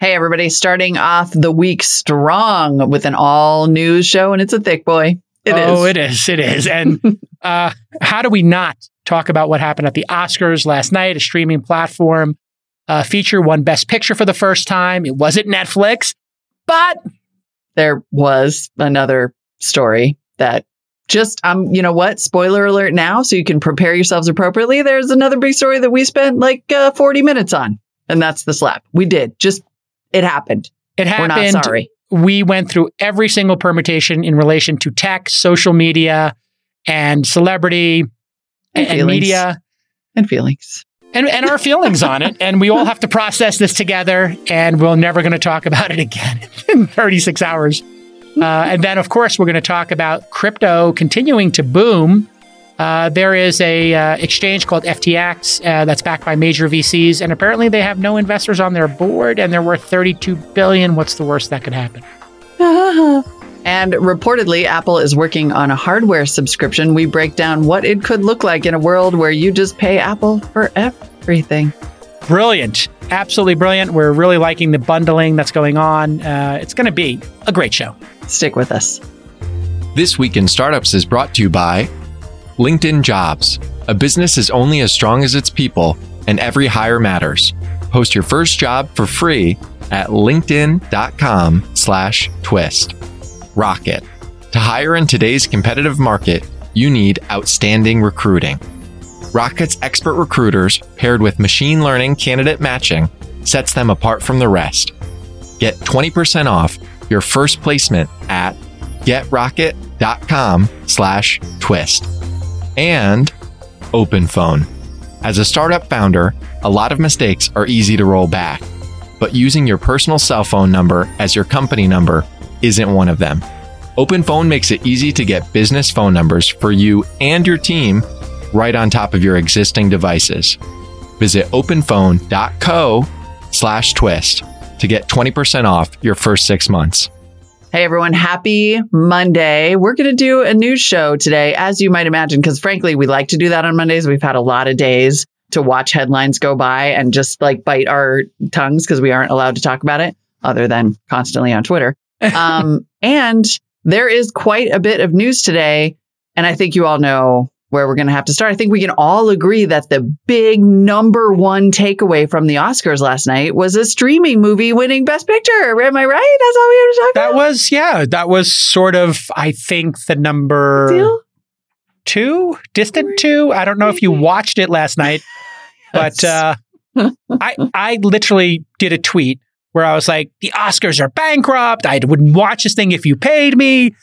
Hey, everybody, starting off the week strong with an all news show, and it's a thick boy. It oh, is. it is. It is. And uh, how do we not talk about what happened at the Oscars last night? A streaming platform uh, feature won Best Picture for the first time. It wasn't Netflix, but There was another story that just, um, you know what? Spoiler alert now, so you can prepare yourselves appropriately. There's another big story that we spent like uh, 40 minutes on, and that's the slap. We did. Just, it happened. it happened. We're not sorry. We went through every single permutation in relation to tech, social media, and celebrity And and, media. And feelings. and, and our feelings on it. And we all have to process this together, and we're never going to talk about it again in 36 hours. Uh, and then, of course, we're going to talk about crypto continuing to boom. Uh, there is a uh, exchange called FTX uh, that's backed by major VCs, and apparently they have no investors on their board, and they're worth 32 billion. What's the worst that could happen? And reportedly, Apple is working on a hardware subscription. We break down what it could look like in a world where you just pay Apple for everything. Brilliant, absolutely brilliant. We're really liking the bundling that's going on. Uh, it's going to be a great show. Stick with us. This Week in Startups is brought to you by LinkedIn Jobs. A business is only as strong as its people, and every hire matters. Post your first job for free at linkedin.com slash twist. Rocket. To hire in today's competitive market, you need outstanding recruiting. Rocket's expert recruiters, paired with machine learning candidate matching, sets them apart from the rest. Get 20% off your first placement at getrocket.com slash twist. And OpenPhone. As a startup founder, a lot of mistakes are easy to roll back, but using your personal cell phone number as your company number isn't one of them. OpenPhone makes it easy to get business phone numbers for you and your team right on top of your existing devices. Visit openphone.co slash twist to get 20% off your first six months. Hey everyone, happy Monday. We're going to do a news show today, as you might imagine, because frankly, we like to do that on Mondays. We've had a lot of days to watch headlines go by and just like bite our tongues because we aren't allowed to talk about it other than constantly on Twitter. Um, and there is quite a bit of news today. And I think you all know where we're going to have to start. I think we can all agree that the big number one takeaway from the Oscars last night was a streaming movie winning Best Picture. Am I right? That's all we have to talk That about. was, yeah, that was sort of, I think, the number Deal? two, distant two. I don't know if you watched it last night, but uh, I, I literally did a tweet where I was like, the Oscars are bankrupt. I wouldn't watch this thing if you paid me.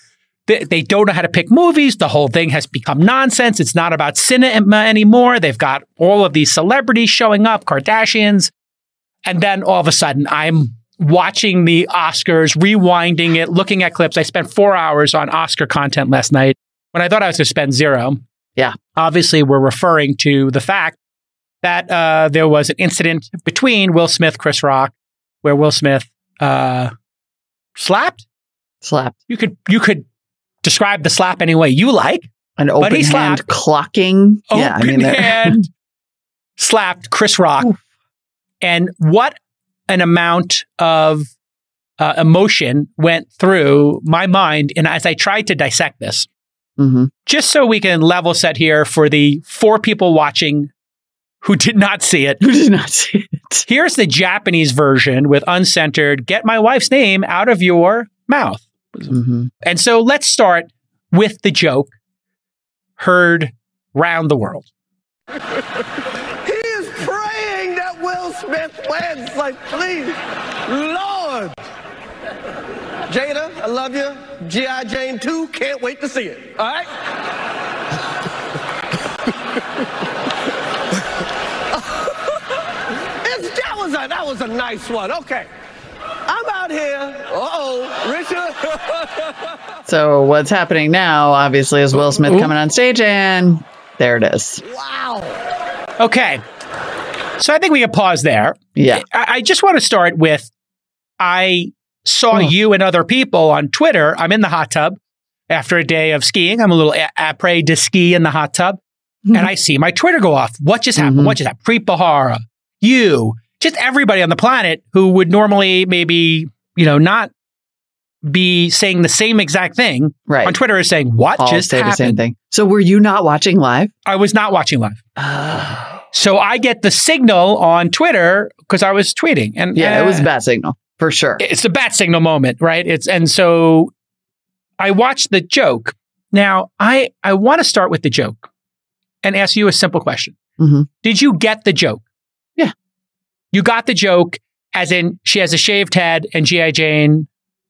They, they don't know how to pick movies. The whole thing has become nonsense. It's not about cinema anymore. They've got all of these celebrities showing up, Kardashians. And then all of a sudden, I'm watching the Oscars, rewinding it, looking at clips. I spent four hours on Oscar content last night when I thought I was going to spend zero. Yeah. Obviously, we're referring to the fact that uh, there was an incident between Will Smith, Chris Rock, where Will Smith uh, slapped. Slapped. You could you could describe the slap any way you like. An But open he hand slapped. clocking. yeah, I Open mean, hand slapped Chris Rock, Oof. and what an amount of uh, emotion went through my mind. And as I tried to dissect this, Mhm. just so we can level set here for the four people watching who did not see it. Who did not see it? Here's the Japanese version with uncentered get my wife's name out of your mouth. Mhm. And so let's start with the joke heard round the world. He is praying that Will Smith wins. Like, please, Lord. Jada, I love you. G.I. Jane 2, can't wait to see it. All right? That, was a, that was a nice one. Okay. I'm out here. Uh-oh. Richard. So what's happening now, obviously, is Will Smith coming on stage, and there it is. wow. Okay. So I think we can pause there. Yeah. I, I just want to start with I saw Oh. you and other people on Twitter. I'm in the hot tub after a day of skiing. I'm a little a- après de ski in the hot tub. and I see my Twitter go off. What just happened? Mhm. What just happened? Preet Bharara, you, just everybody on the planet who would normally maybe, you know, not be saying the same exact thing Right. on Twitter is saying, What All just say the same thing. So were you not watching live? I was not watching live. yeah, So I get the signal on Twitter because I was tweeting. And yeah, it was uh, a bad signal for sure. it's a bad signal moment, right? It's and so I watched the joke. Now I I want to start with the joke and ask you a simple question. Mhm. Did you get the joke? You got the joke as in she has a shaved head and G.I. Jane,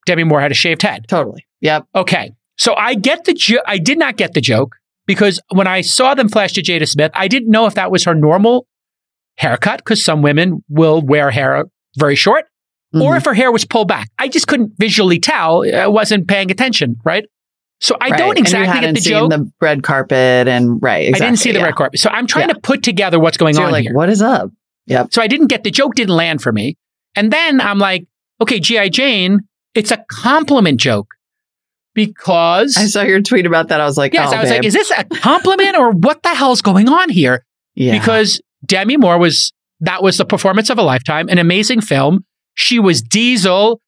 Demi Moore had a shaved head. Totally. Yep. Okay. So I get the joke. I did not get the joke because when I saw them flash to Jada Smith, I didn't know if that was her normal haircut because some women will wear hair very short or Mhm. if her hair was pulled back. I just couldn't visually tell. I wasn't paying attention, right? So I Right. don't exactly get the joke. The red carpet and right. Exactly, I didn't see the yeah. red carpet. So I'm trying Yeah. to put together what's going So you're on like, here. what is up? Yep. So I didn't get the joke, didn't land for me. And then I'm like, okay, G.I. Jane, it's a compliment joke because. I saw your tweet about that. I was like, Yes, oh, I was like, is this a compliment or what the hell's going on here? yeah. Because Demi Moore was, that was the performance of a lifetime, an amazing film. She was Diesel,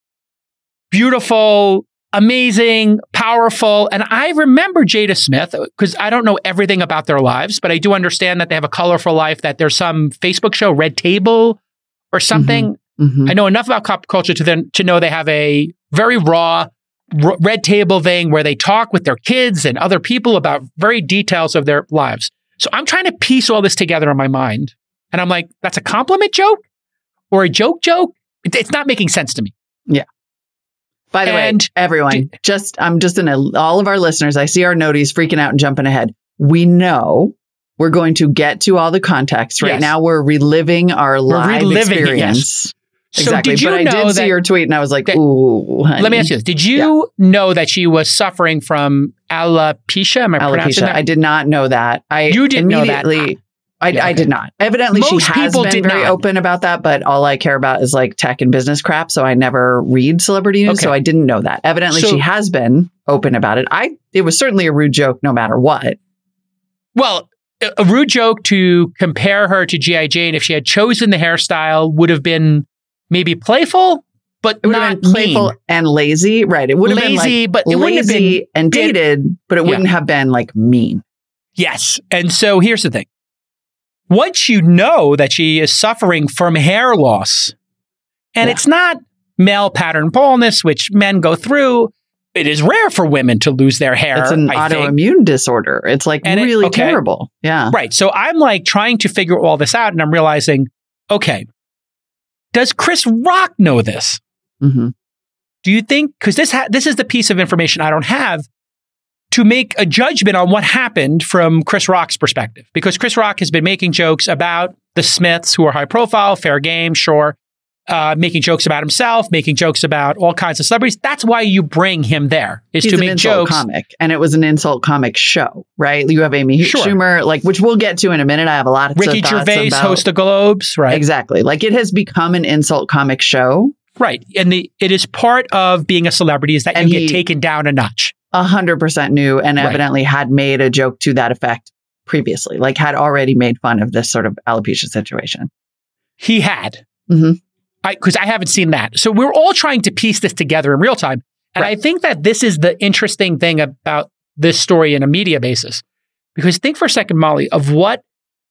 beautiful, amazing, powerful. And I remember Jada Smith because I don't know everything about their lives, but I do understand that they have a colorful life, that there's some Facebook show, Red Table or something. Mhm. I know enough about pop culture to then to know they have a very raw r- red table thing where they talk with their kids and other people about very details of their lives. So I'm trying to piece all this together in my mind, and I'm like, that's a compliment joke or a joke joke. It- It's not making sense to me. By the way, everyone, do- just I'm just in a, all of our listeners. I see our noties freaking out and jumping ahead. We know we're going to get to all the context. Right Yes. now, we're reliving our live reliving it, experience. So did you but I know did that? see your tweet, and I was like, that- "Ooh, honey. let me ask you this: Did you know that she was suffering from alopecia? Am I pronouncing that? I did not know that. I You didn't know that. I, Yeah, I did not. Evidently, Most she has been very not. open about that, but all I care about is like tech and business crap. So I never read celebrity news. Okay. So I didn't know that. Evidently, So- she has been open about it. I it was certainly a rude joke, no matter what. Well, a- rude joke to compare her to G.I. Jane if she had chosen the hairstyle would have been maybe playful, but It would not have been playful mean. and lazy, right? It would have been lazy, been but it wouldn't have been. and dated, but it Yeah. wouldn't have been like mean. Yes. And so here's the thing. Once you know that she is suffering from hair loss, and Yeah. it's not male pattern baldness, which men go through, it is rare for women to lose their hair. It's an I think. autoimmune disorder. It's like And it- really okay. terrible. Yeah. Right. So I'm like trying to figure all this out, and I'm realizing, okay, does Chris Rock know this? hmm Do you think because this ha- this is the piece of information I don't have to make a judgment on what happened from Chris Rock's perspective? Because Chris Rock has been making jokes about the Smiths, who are high profile, fair game, sure, uh, making jokes about himself, making jokes about all kinds of celebrities. That's why you bring him there is He's to make jokes. comic, and it was an insult comic show, right? You have Amy Sure. Schumer, like which we'll get to in a minute. I have a lot of Ricky Gervais about- host the Globes, right? Exactly, like it has become an insult comic show. Right. And the it is part of being a celebrity is that And you he- get taken down a notch. A hundred percent new, and Right. evidently had made a joke to that effect previously, like had already made fun of this sort of alopecia situation. He had. Mhm. I because I haven't seen that. So we're all trying to piece this together in real time. And Right. I think that this is the interesting thing about this story in a media basis. Because think for a second, Molly, of what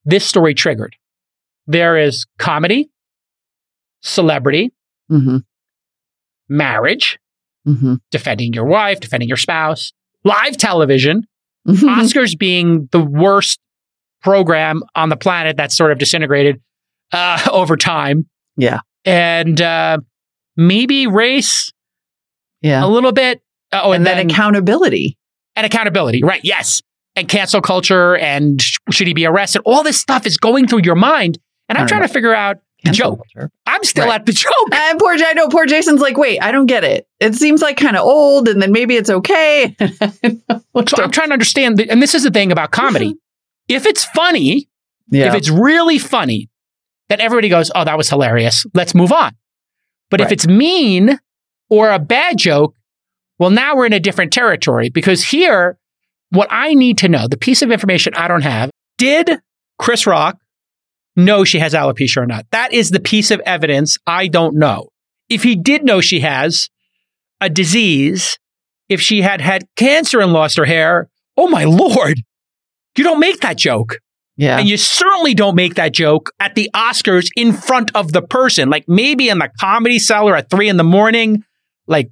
this story triggered. There is comedy, celebrity, hmm marriage, hmm defending your wife, defending your spouse, live television, Mm-hmm. Oscars being the worst program on the planet that's sort of disintegrated uh, over time. Yeah. And uh, maybe race yeah, a little bit. Uh, oh, and, and, then, then, accountability. and accountability. Right. Yes. And cancel culture and sh- should he be arrested? All this stuff is going through your mind. And I'm trying know. to figure out the joke. I'm still Right. at the joke. And poor, I know poor Jason's like, wait, I don't get it. It seems like kind of old, and then maybe it's okay. So I'm trying to understand. The, and this is the thing about comedy. if it's funny, yeah, if it's really funny, then everybody goes, oh, that was hilarious. Let's move on. But if it's mean or a bad joke, well, now we're in a different territory because here, what I need to know, the piece of information I don't have, did Chris Rock know she has alopecia or not. That is the piece of evidence I don't know. If he did know she has a disease, if she had had cancer and lost her hair, oh my lord, you don't make that joke. Yeah. And you certainly don't make that joke at the Oscars in front of the person. Like maybe in the comedy cellar at three in the morning, like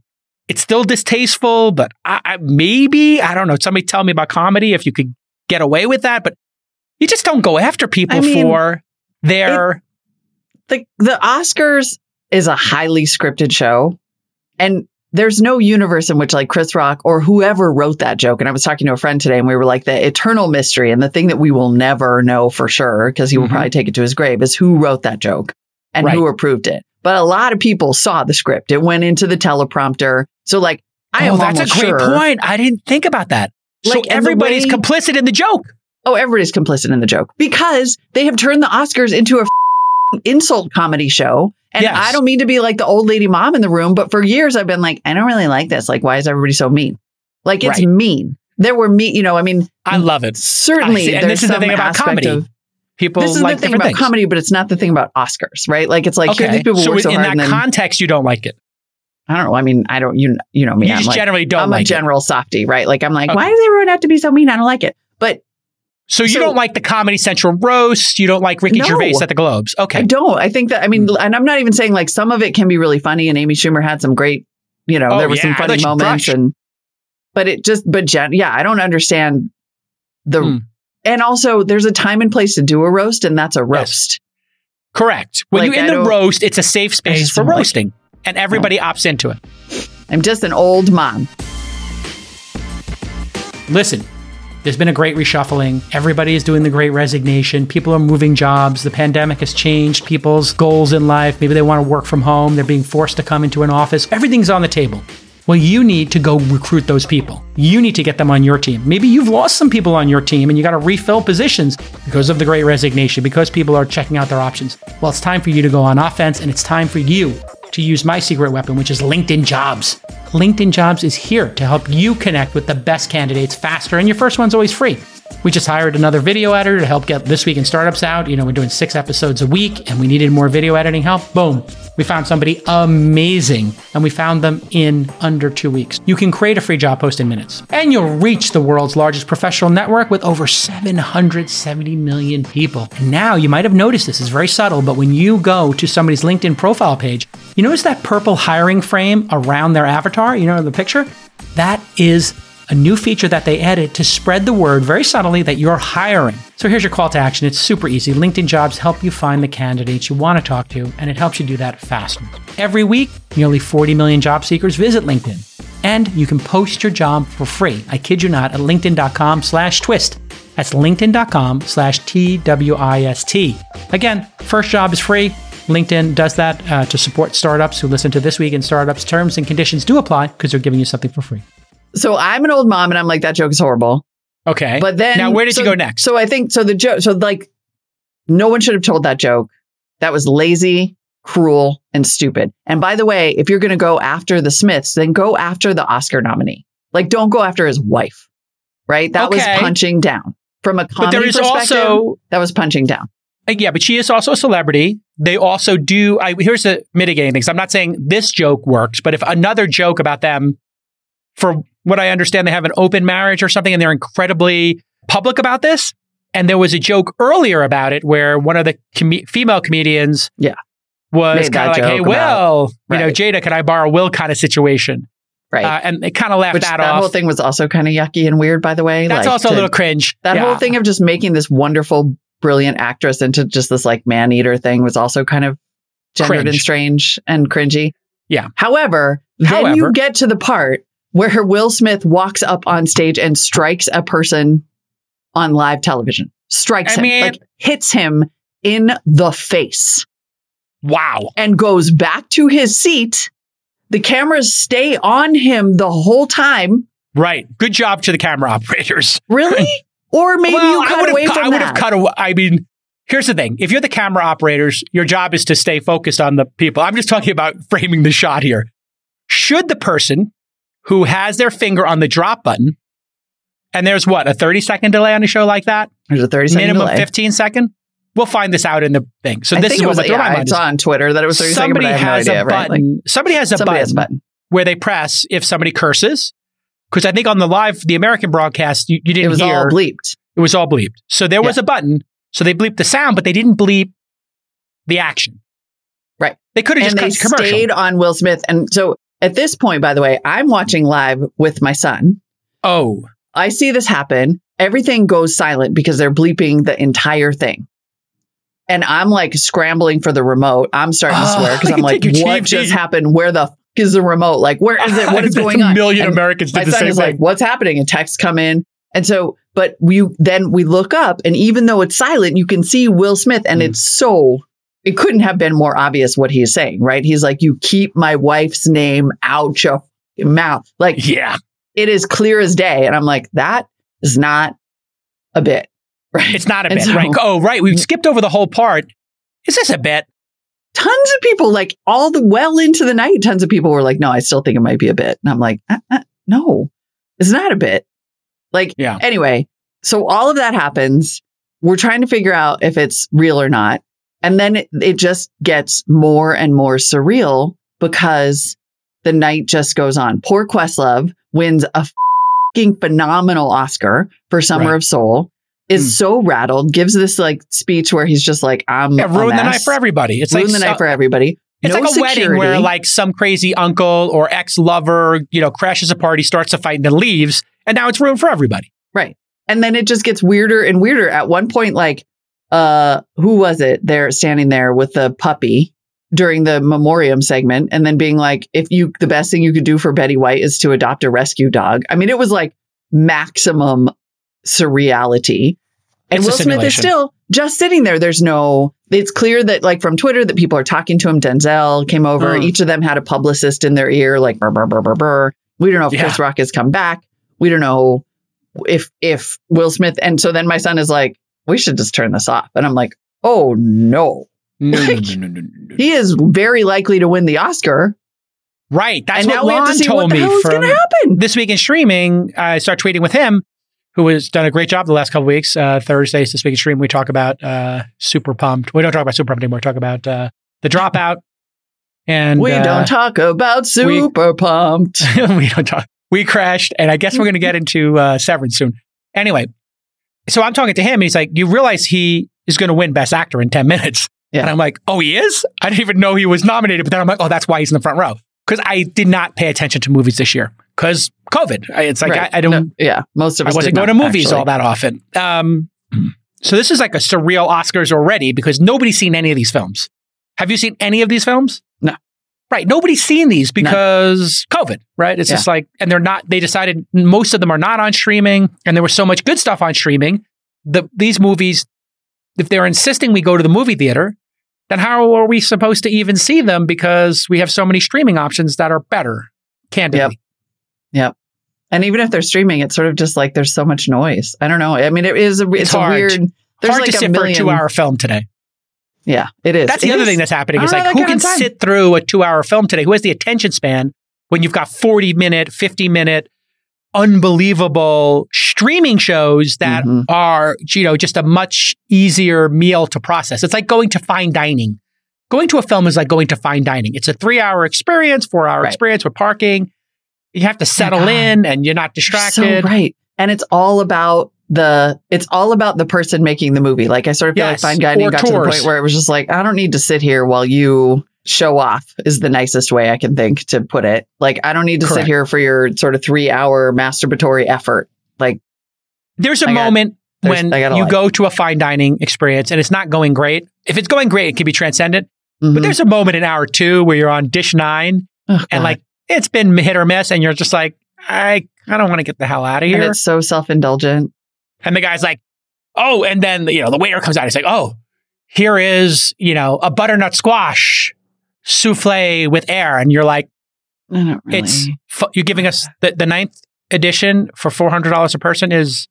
it's still distasteful, but I, I, maybe, I don't know. Somebody tell me about comedy if you could get away with that, but you just don't go after people I mean, for their. the the Oscars is a highly scripted show, and there's no universe in which like Chris Rock or whoever wrote that joke. And I was talking to a friend today, and we were like, the eternal mystery and the thing that we will never know for sure because he will Mhm. probably take it to his grave is who wrote that joke and who approved it. But a lot of people saw the script; it went into the teleprompter. So like, I oh, am that's a great sure- point. I didn't think about that. Like, the everybody's way- complicit in the joke. Oh, everybody's complicit in the joke because they have turned the Oscars into a insult comedy show. And Yes. I don't mean to be like the old lady mom in the room, but for years I've been like, I don't really like this. Like, why is everybody so mean? Like, it's Right. mean. There were mean, you know, I mean, I love it. certainly And this is the thing about comedy. of- People this is like the thing about things. comedy, but it's not the thing about Oscars, right? Like, it's like, okay. these people so work so in hard. that context, you don't like it. I don't know. I mean, I don't, you, you know me. you I'm just like, generally don't I'm like a it. general softie, right? Like, I'm like, Okay. why does everyone have to be so mean? I don't like it. But So you So- don't like the Comedy Central roast. You don't like Ricky No. Gervais at the Globes. Okay. I don't. I think that I Hmm. mean, and I'm not even saying like some of it can be really funny, and Amy Schumer had some great, you know, Oh, there were yeah, some funny moments, and but it just, but gen, yeah, I don't understand the, Hmm. and also there's a time and place to do a roast, and that's a roast. Correct. When Like, you're in I the roast, it's a safe space for don't like roasting, and everybody opts into it. I'm just an old mom. Listen, there's been a great reshuffling. Everybody is doing the great resignation. People are moving jobs. The pandemic has changed people's goals in life. Maybe they want to work from home. They're being forced to come into an office. Everything's on the table. Well, you need to go recruit those people. You need to get them on your team. Maybe you've lost some people on your team and you got to refill positions because of the great resignation, because people are checking out their options. Well, it's time for you to go on offense and it's time for you to use my secret weapon, which is LinkedIn Jobs. LinkedIn Jobs is here to help you connect with the best candidates faster, and your first one's always free. We just hired another video editor to help get This Week in Startups out. You know, we're doing six episodes a week, and we needed more video editing help. Boom. We found somebody amazing, and we found them in under two weeks. You can create a free job post in minutes, and you'll reach the world's largest professional network with over 770 million people. And now you might have noticed this is very subtle, but when you go to somebody's LinkedIn profile page, you notice that purple hiring frame around their avatar, you know, the picture? That is a new feature that they added to spread the word very subtly that you're hiring. So here's your call to action. It's super easy. LinkedIn jobs help you find the candidates you want to talk to, and it helps you do that faster. Every week, nearly 40 million job seekers visit LinkedIn. And you can post your job for free. I kid you not, at linkedin.com slash twist. That's linkedin.com slash T-W-I-S-T. Again, first job is free. LinkedIn does that uh, to support startups who listen to This Week in Startups. Terms and conditions do apply because they're giving you something for free. So I'm an old mom, and I'm like, that joke is horrible. Okay. But then now, where did so- you go next? So I think so. The joke. So like, no one should have told that joke. That was lazy, cruel, and stupid. And by the way, if you're going to go after the Smiths, then go after the Oscar nominee. Like, don't go after his wife. Right? That Okay. was punching down from a but comedy there is perspective. also that was punching down. Uh, Yeah, but she is also a celebrity. They also do. I, here's the mitigating things. I'm not saying this joke works, but if another joke about them, for what I understand, they have an open marriage or something, and they're incredibly public about this. And there was a joke earlier about it where one of the com- female comedians, Yeah. was kind of like, "Hey, Will, about- you know. Jada, can I borrow Will?" kind of situation, Right. uh, and they kind of laughed Which that, that off. That whole thing was also kind of yucky and weird, by the way. That's like, also a little cringe. That Yeah. whole thing of just making this wonderful, brilliant actress into just this like man eater thing was also kind of gendered and strange and cringy. Yeah. However, then you get to the part where Will Smith walks up on stage and strikes a person on live television. Strikes I him, mean- like hits him in the face Wow. and goes back to his seat. The cameras stay on him the whole time. Right. Good job to the camera operators. Really? Or maybe Well, you cut away cut- from I would have cut away. I mean, here's the thing: if you're the camera operators, your job is to stay focused on the people. I'm just talking about framing the shot here. Should the person who has their finger on the drop button, and there's what a 30 second delay on a show like that, There's a 30 second minimum delay. 15 second. we'll find this out in the thing. So I this is it what was, yeah, my I mind. saw on Twitter that it was 30 seconds, somebody I has no idea, a right? Like, button. somebody has a somebody button has a button. where they press if somebody curses. Because I think on the live, the American broadcast, you, you didn't hear. It was hear. all bleeped. it was all bleeped. So there was a button. So they bleeped the sound, but they didn't bleep the action. Right. They could have just they cut to commercial. stayed on Will Smith. And so at this point, by the way, I'm watching live with my son. oh, I see this happen. Everything goes silent because they're bleeping the entire thing. And I'm like scrambling for the remote. I'm starting to Oh, swear because I'm like, what just happened? Where the f- is the remote? Like, where is it? What is going a on? million And Americans did my the son same is thing. like, what's happening? And texts come in. And so, but we then we look up, and even though it's silent, you can see Will Smith, and Mm. it's so it couldn't have been more obvious what he's saying, right? He's like, "You keep my wife's name out your mouth," like yeah, it is clear as day. And I'm like, that is not a bit, right? it's not a And bit. so- right. Oh, right. We've skipped over the whole part. Is this a bit? Tons of people, like all the well into the night, tons of people were like, "No, I still think it might be a bit," and I'm like, uh, uh, "No, it's not a bit." Like, Yeah. Anyway, so all of that happens. We're trying to figure out if it's real or not. And then it, it just gets more and more surreal because the night just goes on. Poor Questlove wins a fucking phenomenal Oscar for Summer Right. of Soul. Is Hmm. so rattled, gives this like speech where he's just like, I'm Yeah, ruin the night for everybody. It's Ruin like the so- night for everybody. It's No like a wedding where like some crazy uncle or ex lover, you know, crashes a party, starts a fight, and then leaves, and now it's ruined for everybody. Right. And then it just gets weirder and weirder. At one point, like, uh, who was it? They're standing there with the puppy during the memoriam segment and then being like, if you, the best thing you could do for Betty White is to adopt a rescue dog. I mean, it was like maximum surreality. And It's Will Smith is still just sitting there. There's no, it's clear that like from Twitter that people are talking to him. Denzel came over. Hmm. Each of them had a publicist in their ear, like, burr, burr, burr, burr, burr. We don't know if Yeah. Chris Rock has come back. We don't know if if Will Smith and so then my son is like, we should just turn this off. And I'm like, oh no. No, Like, no, no, no, no. He is very likely to win the Oscar. Right. That's and what now we have to Lon told me hell is from gonna happen. this week in streaming. I start tweeting with him, who has done a great job the last couple weeks. Uh, Thursdays, this week in stream, we talk about uh, Super Pumped. We don't talk about Super Pumped anymore. We talk about uh, the Dropout. And we uh, don't talk about super pumped. we don't talk. We crashed, and I guess we're going to get into uh, Severance soon. Anyway, so I'm talking to him, and he's like, "You realize he is going to win Best Actor in ten minutes?" Yeah. And I'm like, "Oh, he is? I didn't even know he was nominated." But then I'm like, "Oh, that's why he's in the front row." Because I did not pay attention to movies this year because COVID. It's like Right. I, I don't. No, yeah, most of I us wasn't did going to movies actually. all that often. Um, so this is like a surreal Oscars already because nobody's seen any of these films. Have you seen any of these films? Right. Nobody's seen these because COVID, right? It's Yeah. just like, and they're not, they decided most of them are not on streaming and there was so much good stuff on streaming. The, these movies, if they're insisting we go to the movie theater, then how are we supposed to even see them because we have so many streaming options that are better, candidly. Yep. yep. And even if they're streaming, it's sort of just like there's so much noise. I don't know. I mean, it is a, it's, It's a weird. There's Hard like to a sit million. for a two hour film today. Yeah, it is. That's It the other is. thing that's happening. I Is like who can kind of time. sit through a two-hour film today? Who has the attention span when you've got forty-minute, fifty-minute, unbelievable streaming shows that Mhm. are you know just a much easier meal to process? It's like going to fine dining. Going to a film is like going to fine dining. It's a three-hour experience, four-hour Right. experience with parking. You have to settle God. in, and you're not You're distracted. So right. And it's all about the it's all about the person making the movie. Like I sort of feel Yes, like Fine Dining or got to the point where it was just like, I don't need to sit here while you show off is the nicest way I can think to put it. Like I don't need to Correct. sit here for your sort of three hour masturbatory effort. Like There's a I got- moment there's- when got a you go to a fine dining experience and it's not going great. If it's going great, it can be transcendent. mhm. But there's a moment in hour two where you're on dish nine Oh, and like it's been hit or miss, and you're just like, I I don't want to get the hell out of here. and here. it's so self indulgent. And the guy's like, oh, and then you know the waiter comes out. He's like, oh, here is you know a butternut squash souffle with air, and you're like, really. it's you're giving us the, the ninth edition for four hundred dollars a person is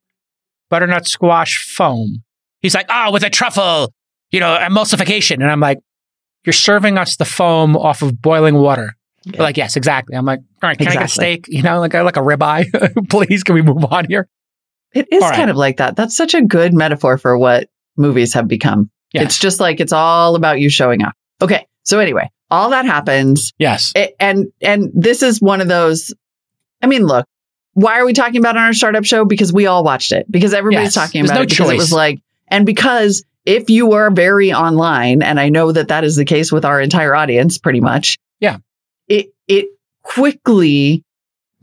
butternut squash foam. He's like, oh, with a truffle, you know, emulsification, and I'm like, you're serving us the foam off of boiling water. Like, yes, exactly. I'm like, all right, can I get a steak? You know, like like a ribeye. Please, can we move on here? It is right. kind of like that. That's such a good metaphor for what movies have become. Yes. It's just like it's all about you showing up. Okay. So anyway, all that happens. Yes. A- and and this is one of those I mean, look, why are we talking about it on our startup show? Because we all watched it. Because everybody's Yes. talking There's about no it because it was like and because if you are very online, and I know that that is the case with our entire audience, pretty much. Yeah. It it quickly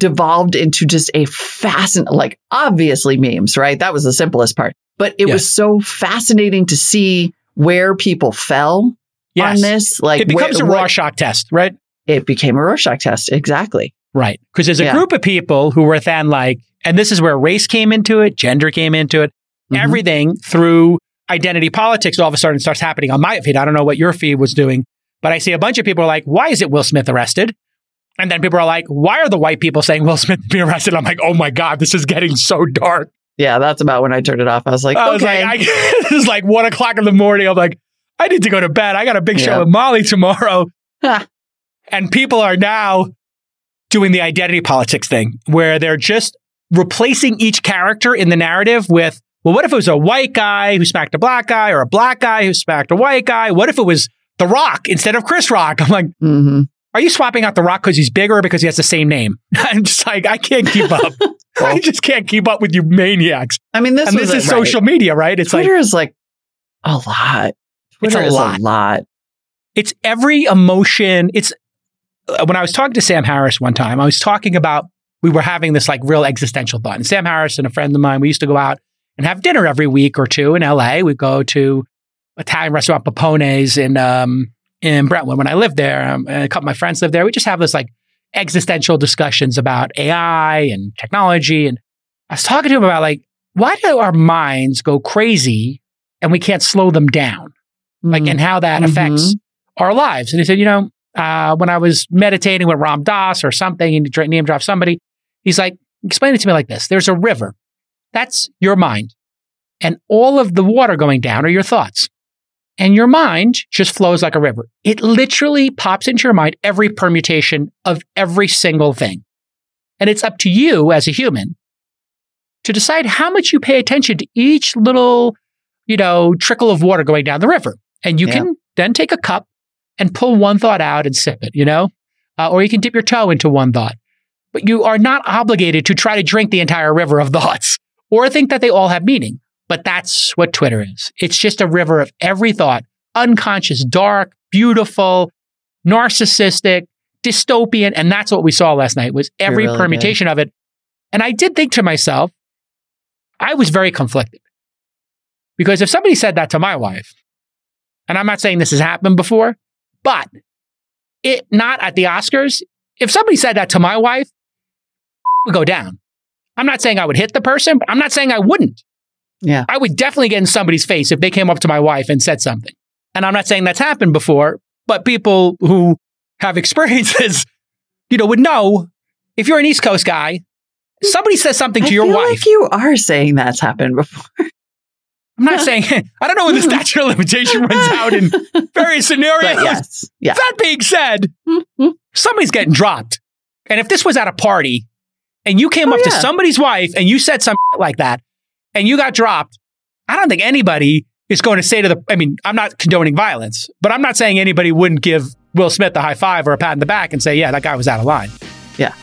devolved into just a fascinating, like obviously memes, right? That was the simplest part. But it was so fascinating to see where people fell Yes. on this. Like it becomes where- a Rorschach test, right? it became a Rorschach test. Exactly. Right. Because there's a Yeah. group of people who were then like, and this is where race came into it, gender came into it, Mhm. everything through identity politics all of a sudden starts happening on my feed. I don't know what your feed was doing, but I see a bunch of people are like, why is it Will Smith arrested? And then people are like, why are the white people saying Will Smith be arrested? I'm like, oh my God, this is getting so dark. Yeah, that's about when I turned it off. I was like, I was okay. like, I, this is like one o'clock in the morning. I'm like, I need to go to bed. I got a big show with Molly tomorrow. And people are now doing the identity politics thing where they're just replacing each character in the narrative with, well, what if it was a white guy who smacked a black guy or a black guy who smacked a white guy? What if it was The Rock instead of Chris Rock? I'm like, Mhm. Are you swapping out The Rock because he's bigger or because he has the same name? I'm just like, I can't keep up. I just can't keep up with you maniacs. I mean, this and this is it, right. social media, right? It's like, Twitter is like a lot. It's Twitter a is lot. a lot. it's every emotion. It's uh, when I was talking to Sam Harris one time, I was talking about we were having this like real existential thought. And Sam Harris and a friend of mine, we used to go out and have dinner every week or two in LA. We'd go to Italian restaurant Peppone's in um, in Brentwood when I lived there. Um, and a couple of my friends lived there. We just have this like existential discussions about AI and technology. And I was talking to him about like, why do our minds go crazy and we can't slow them down? Like, Mm. and how that Mhm. affects our lives. And he said, you know, uh, when I was meditating with Ram Dass or something, and he name dropped somebody, he's like, explain it to me like this: There's a river, that's your mind, and all of the water going down are your thoughts, and your mind just flows like a river. It literally pops into your mind every permutation of every single thing, and it's up to you as a human to decide how much you pay attention to each little, you know, trickle of water going down the river, and you Yeah. can then take a cup and pull one thought out and sip it, you know? Uh, or you can dip your toe into one thought. But you are not obligated to try to drink the entire river of thoughts or think that they all have meaning. But that's what Twitter is. It's just a river of every thought, unconscious, dark, beautiful, narcissistic, dystopian. And that's what we saw last night was every really permutation of it. And I did think to myself, I was very conflicted. Because if somebody said that to my wife, and I'm not saying this has happened before, but it not at the Oscars. If somebody said that to my wife, would go down. I'm not saying I would hit the person, but I'm not saying I wouldn't. Yeah. I would definitely get in somebody's face if they came up to my wife and said something. And I'm not saying that's happened before, but people who have experiences, you know, would know if you're an East Coast guy, somebody says something to I your wife. like you are saying that's happened before. I'm not saying I don't know when the statute of limitation runs out in various scenarios. But yes. Yeah. That being said, mm-hmm. somebody's getting dropped. And if this was at a party and you came Oh, up to somebody's wife and you said something like that and you got dropped, I don't think anybody is going to say to the, I mean, I'm not condoning violence, but I'm not saying anybody wouldn't give Will Smith a high five or a pat in the back and say, yeah, that guy was out of line. Yeah.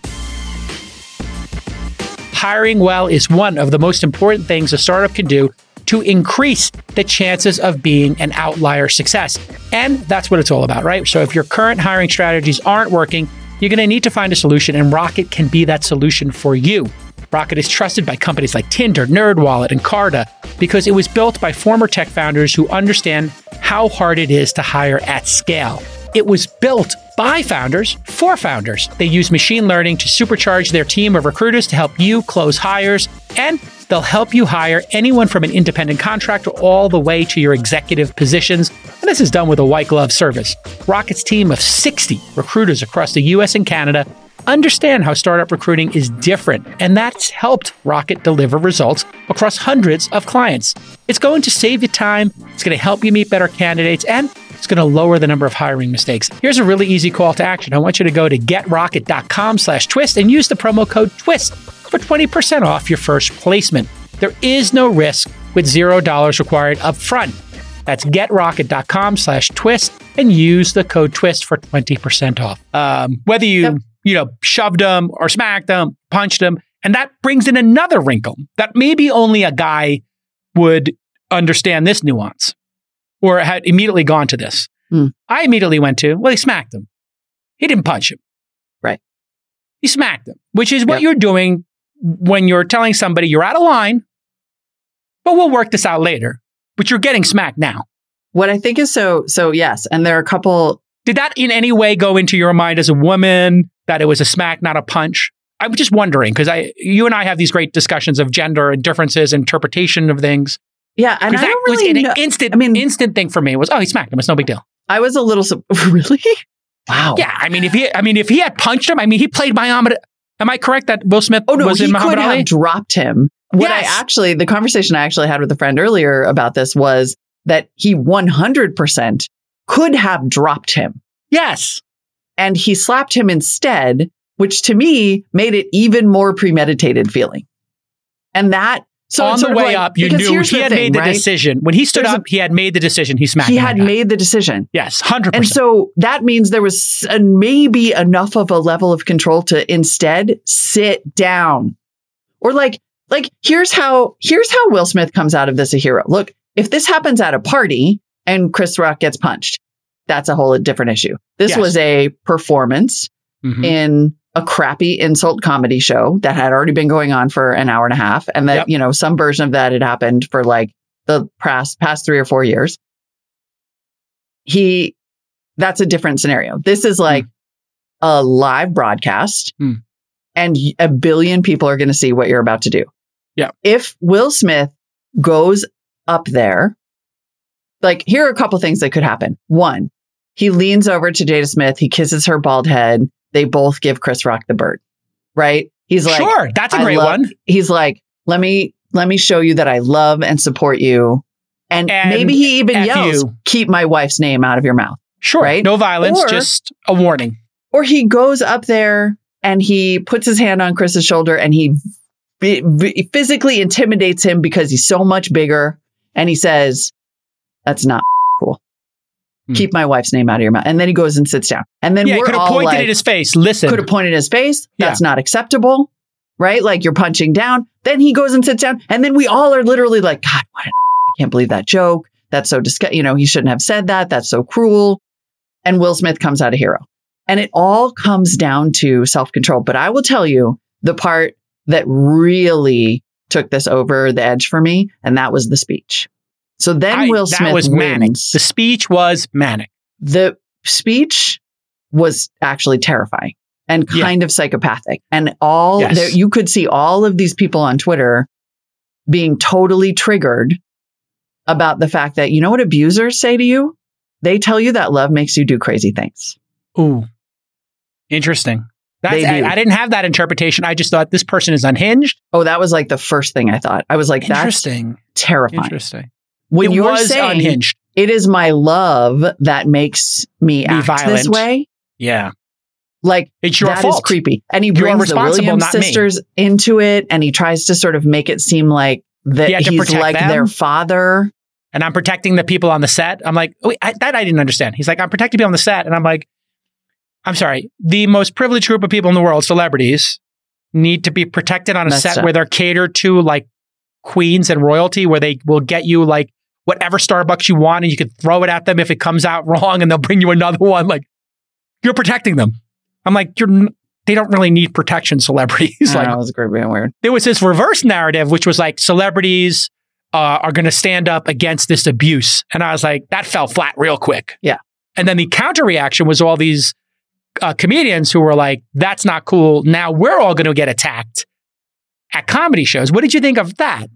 Hiring well is one of the most important things a startup can do to increase the chances of being an outlier success. And that's what it's all about, right? So if your current hiring strategies aren't working, you're going to need to find a solution, and Rocket can be that solution for you. Rocket is trusted by companies like Tinder, NerdWallet, and Carta because it was built by former tech founders who understand how hard it is to hire at scale. It was built by founders for founders. They use machine learning to supercharge their team of recruiters to help you close hires, and they'll help you hire anyone from an independent contractor all the way to your executive positions. And this is done with a white glove service. Rocket's team of 60 recruiters across the US and Canada understand how startup recruiting is different, and that's helped Rocket deliver results across hundreds of clients. It's going to save you time, it's going to help you meet better candidates, and it's going to lower the number of hiring mistakes. Here's a really easy call to action. I want you to go to getrocket.com slash twist and use the promo code TWIST for 20% off your first placement. There is no risk with $0 required up front. That's getrocket.com slash twist and use the code twist for 20% off. Um, whether you, Yep. You know, shoved them or smacked them, punched them. And that brings in another wrinkle that maybe only a guy would understand this nuance or had immediately gone to this. Hmm. I immediately went to, well, he smacked him. He didn't punch him. Right. He smacked him, which is what Yep. you're doing when you're telling somebody you're out of line, but we'll work this out later. But you're getting smacked now. What I think is so so yes, and there are a couple Did that in any way go into your mind as a woman that it was a smack, not a punch? I'm just wondering because I, you and I have these great discussions of gender and differences, interpretation of things. yeah, and I that don't was really an know. instant, I mean- instant thing for me was, oh, he smacked him. It's no big deal. I was a little su- really wow. Yeah, I mean, if he, I mean, if he had punched him, I mean, he played Muhammad. Am I correct that Will Smith Oh no, was he in could Ali? have dropped him. What Yes. I actually, the conversation I actually had with a friend earlier about this was that he 100% could have dropped him yes. And he slapped him instead, which to me made it even more premeditated feeling. And that, so on the way like- up, you knew he had thing, made the right? decision. When he stood There's a- up, he had made the decision. He smacked him. He had made the decision. Yes, 100%. And so that means there was uh, maybe enough of a level of control to instead sit down. Or like, like here's how here's how Will Smith comes out of this a hero. Look, if this happens at a party and Chris Rock gets punched, that's a whole different issue. This Yes. was a performance Mhm. in a crappy insult comedy show that had already been going on for an hour and a half and that Yep. you know some version of that had happened for like the past past 3 or 4 years he that's a different scenario this is like a live broadcast Hmm. and a billion people are going to see what you're about to do Yeah. if will smith goes up there like here are a couple things that could happen one he leans over to Jada Smith. He kisses her bald head. They both give Chris Rock the bird, right? He's like, sure, that's a great one. he's like, let me, let me show you that I love and support you. And, And maybe he even F yells, you. keep my wife's name out of your mouth. Sure, right? no violence, Or- just a warning. Or he goes up there and he puts his hand on Chris's shoulder and he vi- vi- physically intimidates him because he's so much bigger. And he says, that's not Hmm. Keep my wife's name out of your mouth. And then he goes and sits down. And then yeah, we're could have pointed like, at his face. Listen, could have pointed at his face. That's not acceptable, right? Like you're punching down. Then he goes and sits down, and then we all are literally like, God, what? A I can't believe that joke. That's so disgusting. You know, he shouldn't have said that. That's so cruel. And Will Smith comes out a hero, and it all comes down to self control. But I will tell you the part that really took this over the edge for me, and that was the speech. So then I- Will Smith was manic. wins. The speech was manic. the speech was actually terrifying and Yeah. kind of psychopathic. And all Yes. there, you could see all of these people on Twitter being totally triggered about the fact that you know what abusers say to you? They tell you that love makes you do crazy things. Ooh, interesting. That's, I. I didn't have that interpretation. I just thought this person is unhinged. Oh, that was like the first thing I thought. I was like, that's terrifying. Interesting. When it you're saying unhinged. it is my love that makes me act this way, Yeah, like it's your That is fault. creepy. And he brings the responsible, Williams not me. sisters into it and he tries to sort of make it seem like that He he's like them? their father. and I'm protecting the people on the set. I'm like, wait, I, that I didn't understand. He's like, I'm protecting people on the set, and I'm like, I'm sorry. The most privileged group of people in the world, celebrities, need to be protected on a Messed set up. where they're catered to like queens and royalty, where they will get you like whatever Starbucks you want, and you can throw it at them if it comes out wrong, and they'll bring you another one. Like you're protecting them. I'm like, you're. N- they don't really need protection, celebrities. Like know, it was creepy and weird. there was this reverse narrative, which was like celebrities uh, are going to stand up against this abuse. And I was like, that fell flat real quick. Yeah. And then the counter reaction was all these uh, comedians who were like, that's not cool. Now we're all going to get attacked at comedy shows. What did you think of that?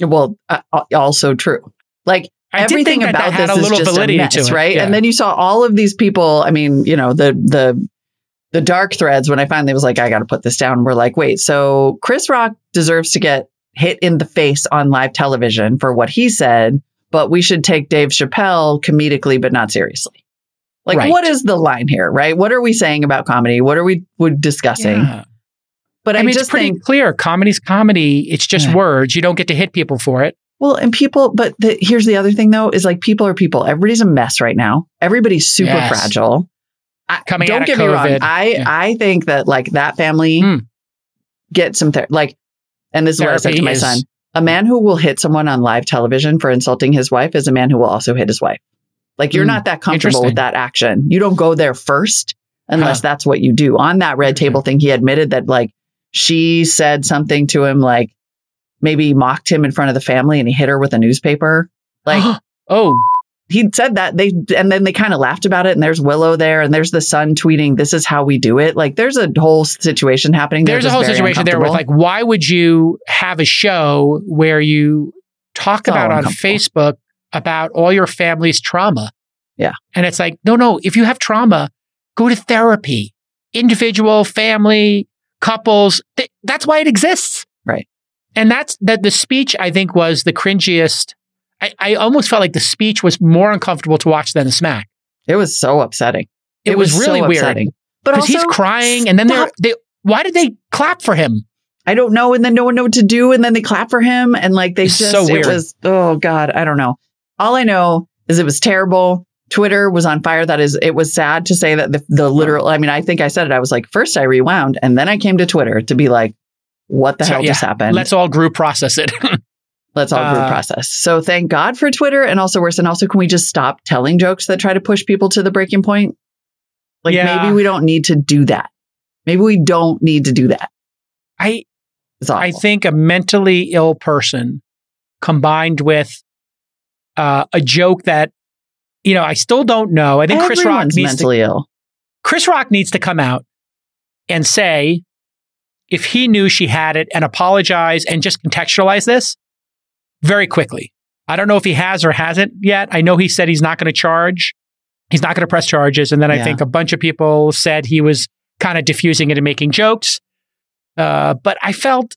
Well, uh, also true. Like I everything about this a little is just a mess, right? Yeah. And then you saw all of these people. I mean, you know, the the the dark threads. When I finally was like, I got to put this down. We're like, wait, so Chris Rock deserves to get hit in the face on live television for what he said, but we should take Dave Chappelle comedically, but not seriously. Like, Right. what is the line here, right? What are we saying about comedy? What are we discussing? Yeah. But I I, mean, just it's pretty think clear. Comedy's comedy. It's just Yeah. words. You don't get to hit people for it. Well, and people, but the, here's the other thing though, is like people are people. Everybody's a mess right now. Everybody's super Yes. fragile. I, Coming don't out of get me wrong. I Yeah. I think that like that family Mm. get some ther- like, and this is what I said to my is- son: a man who will hit someone on live television for insulting his wife is a man who will also hit his wife. Like you're Mm. not that comfortable with that action. You don't go there first unless Huh. that's what you do. On that red table thing, he admitted that like she said something to him like maybe mocked him in front of the family and he hit her with a newspaper. Like oh, he said that they and then they kind of laughed about it and there's willow there and there's the son tweeting this is how we do it like there's a whole situation happening there's a whole situation there with like, why would you have a show where you talk about on. Facebook about all your family's trauma? Yeah. And it's like, no, no, if you have trauma, go to therapy, individual, family, couples. Th- that's why it exists. Right. And that's that the speech I think was the cringiest. I, I almost felt like the speech was more uncomfortable to watch than the smack. it was so upsetting It, was, really so weird upsetting. but because he's also, crying, and then they're stop. they. Why did they clap for him? I don't know and then no one knew what to do and then they clap for him and like they It's just so weird. it was oh god I don't know all I know is it was terrible Twitter was on fire that is it was sad to say that the, the literal I mean I think I said it I was like first I rewound and then I came to Twitter to be like what the So, hell yeah, just happened Let's all group process it. Let's all group Uh, process. So thank God for Twitter and also worse. And also, can we just stop telling jokes that try to push people to the breaking point? Like Yeah. maybe we don't need to do that. Maybe we don't need to do that. I I think a mentally ill person combined with uh, a joke that you know I still don't know. I think Chris Rock Everyone's needs to mentally ill. Chris Rock needs to come out and say if he knew she had it and apologize and just contextualize this very quickly. I don't know if he has or hasn't yet. I know he said he's not going to charge. He's not going to press charges. And then I think a bunch of people said he was kind of diffusing it and making jokes. Uh, but I felt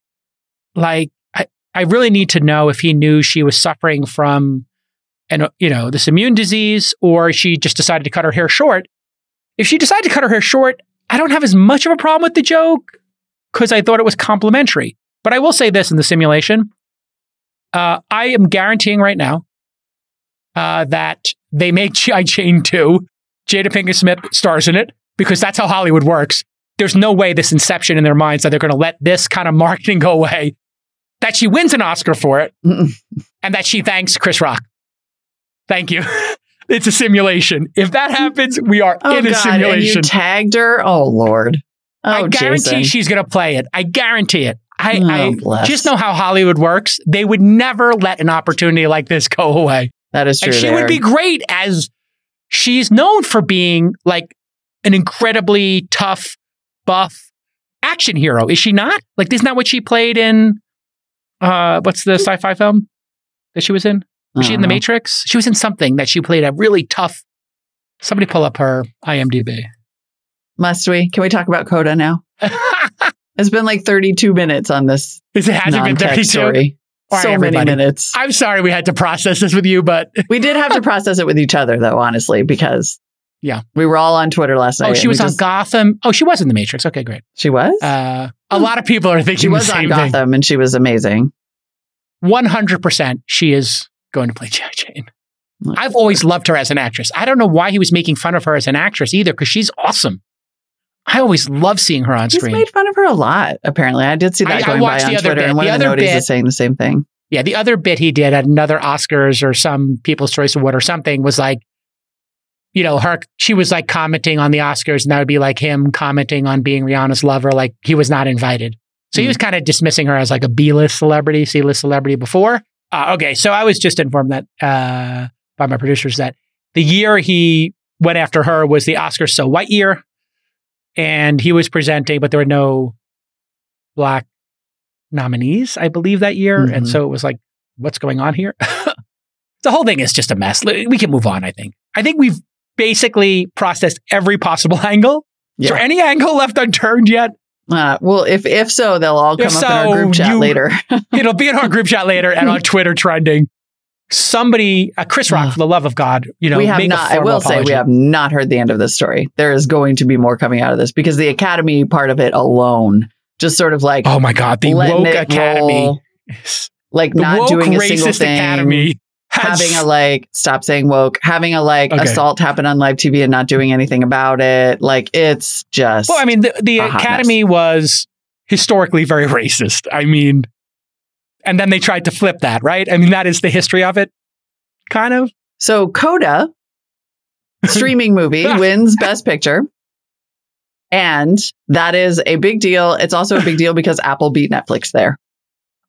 like I, I really need to know if he knew she was suffering from and you know this immune disease or she just decided to cut her hair short if she decided to cut her hair short, I don't have as much of a problem with the joke because I thought it was complimentary. But I will say this in the simulation uh, I am guaranteeing right now uh, that they make G.I. Jane 2. Jada Pinkett Smith stars in it because that's how Hollywood works. There's no way this inception in their minds that they're going to let this kind of marketing go away, that she wins an Oscar for it, and that she thanks Chris Rock. Thank you. it's a simulation. If that happens, we are Oh in a God! And you tagged her. Oh Lord. Oh, I guarantee Jason. she's going to play it. I guarantee it. I, Oh, I just know how Hollywood works. They would never let an opportunity like this go away. that is true. and she there. would be great as she's known for being like an incredibly tough, buff action hero. Is she not? Like, isn't that what she played in? Uh, what's the sci-fi film that she was in? Was she in The Uh-huh. Matrix? She was in something that she played a really tough. Somebody pull up her IMDb. Must we? Can we talk about Coda now? It's been like 32 minutes on this Is it hasn't been 32? story. All right, so many minutes. I'm sorry we had to process this with you, but We did have to process it with each other, though, honestly, because Yeah. we were all on Twitter last night. oh, she was on just- Gotham. Oh, she was in The Matrix. Okay, great. She was. Uh, a lot of people are thinking she was the on same thing. Gotham, and she was amazing. 100% she is going to play G.I. Jane. I've always loved her as an actress. I don't know why he was making fun of her as an actress either, because she's awesome. I always love seeing her on He's screen. made fun of her a lot. Apparently, I did see that I- I going by watched on Twitter, bit. and one The of the other noties bit- is saying the same thing. yeah, the other bit he did at another Oscars or some People's Choice Award or something was like, you know, her, she was like commenting on the Oscars, and that would be like him commenting on being Rihanna's lover, like he was not invited. So he Hmm. was kind of dismissing her as like a B list celebrity, C list celebrity before. Uh, okay, so I was just informed that uh, by my producers that the year he went after her was the Oscars So White year, and he was presenting, but there were no black nominees, I believe, that year, and Mhm. so it was like, what's going on here? the whole thing is just a mess. We can move on. I think. I think we've basically processed every possible angle. Is there any angle left unturned yet? Uh, well, if if so, they'll all come If up in our group chat you- later. It'll be in our group chat later and on Twitter trending. Somebody, uh, Chris Rock, for the love of God, you know, we have not. I will say we have not heard the end of this story. There is going to be more coming out of this because the Academy part of it alone, just sort of like Oh my God, the woke academy. roll. like The not doing a single racist thing. academy having a like stop saying woke having a like Okay. assault happen on live tv and not doing anything about it like it's just Well, I mean, the, the academy was historically very racist. I mean, and then they tried to flip that, right? I mean, that is the history of it, kind of. so coda streaming movie wins best picture and that is a big deal it's also a big deal because apple beat netflix there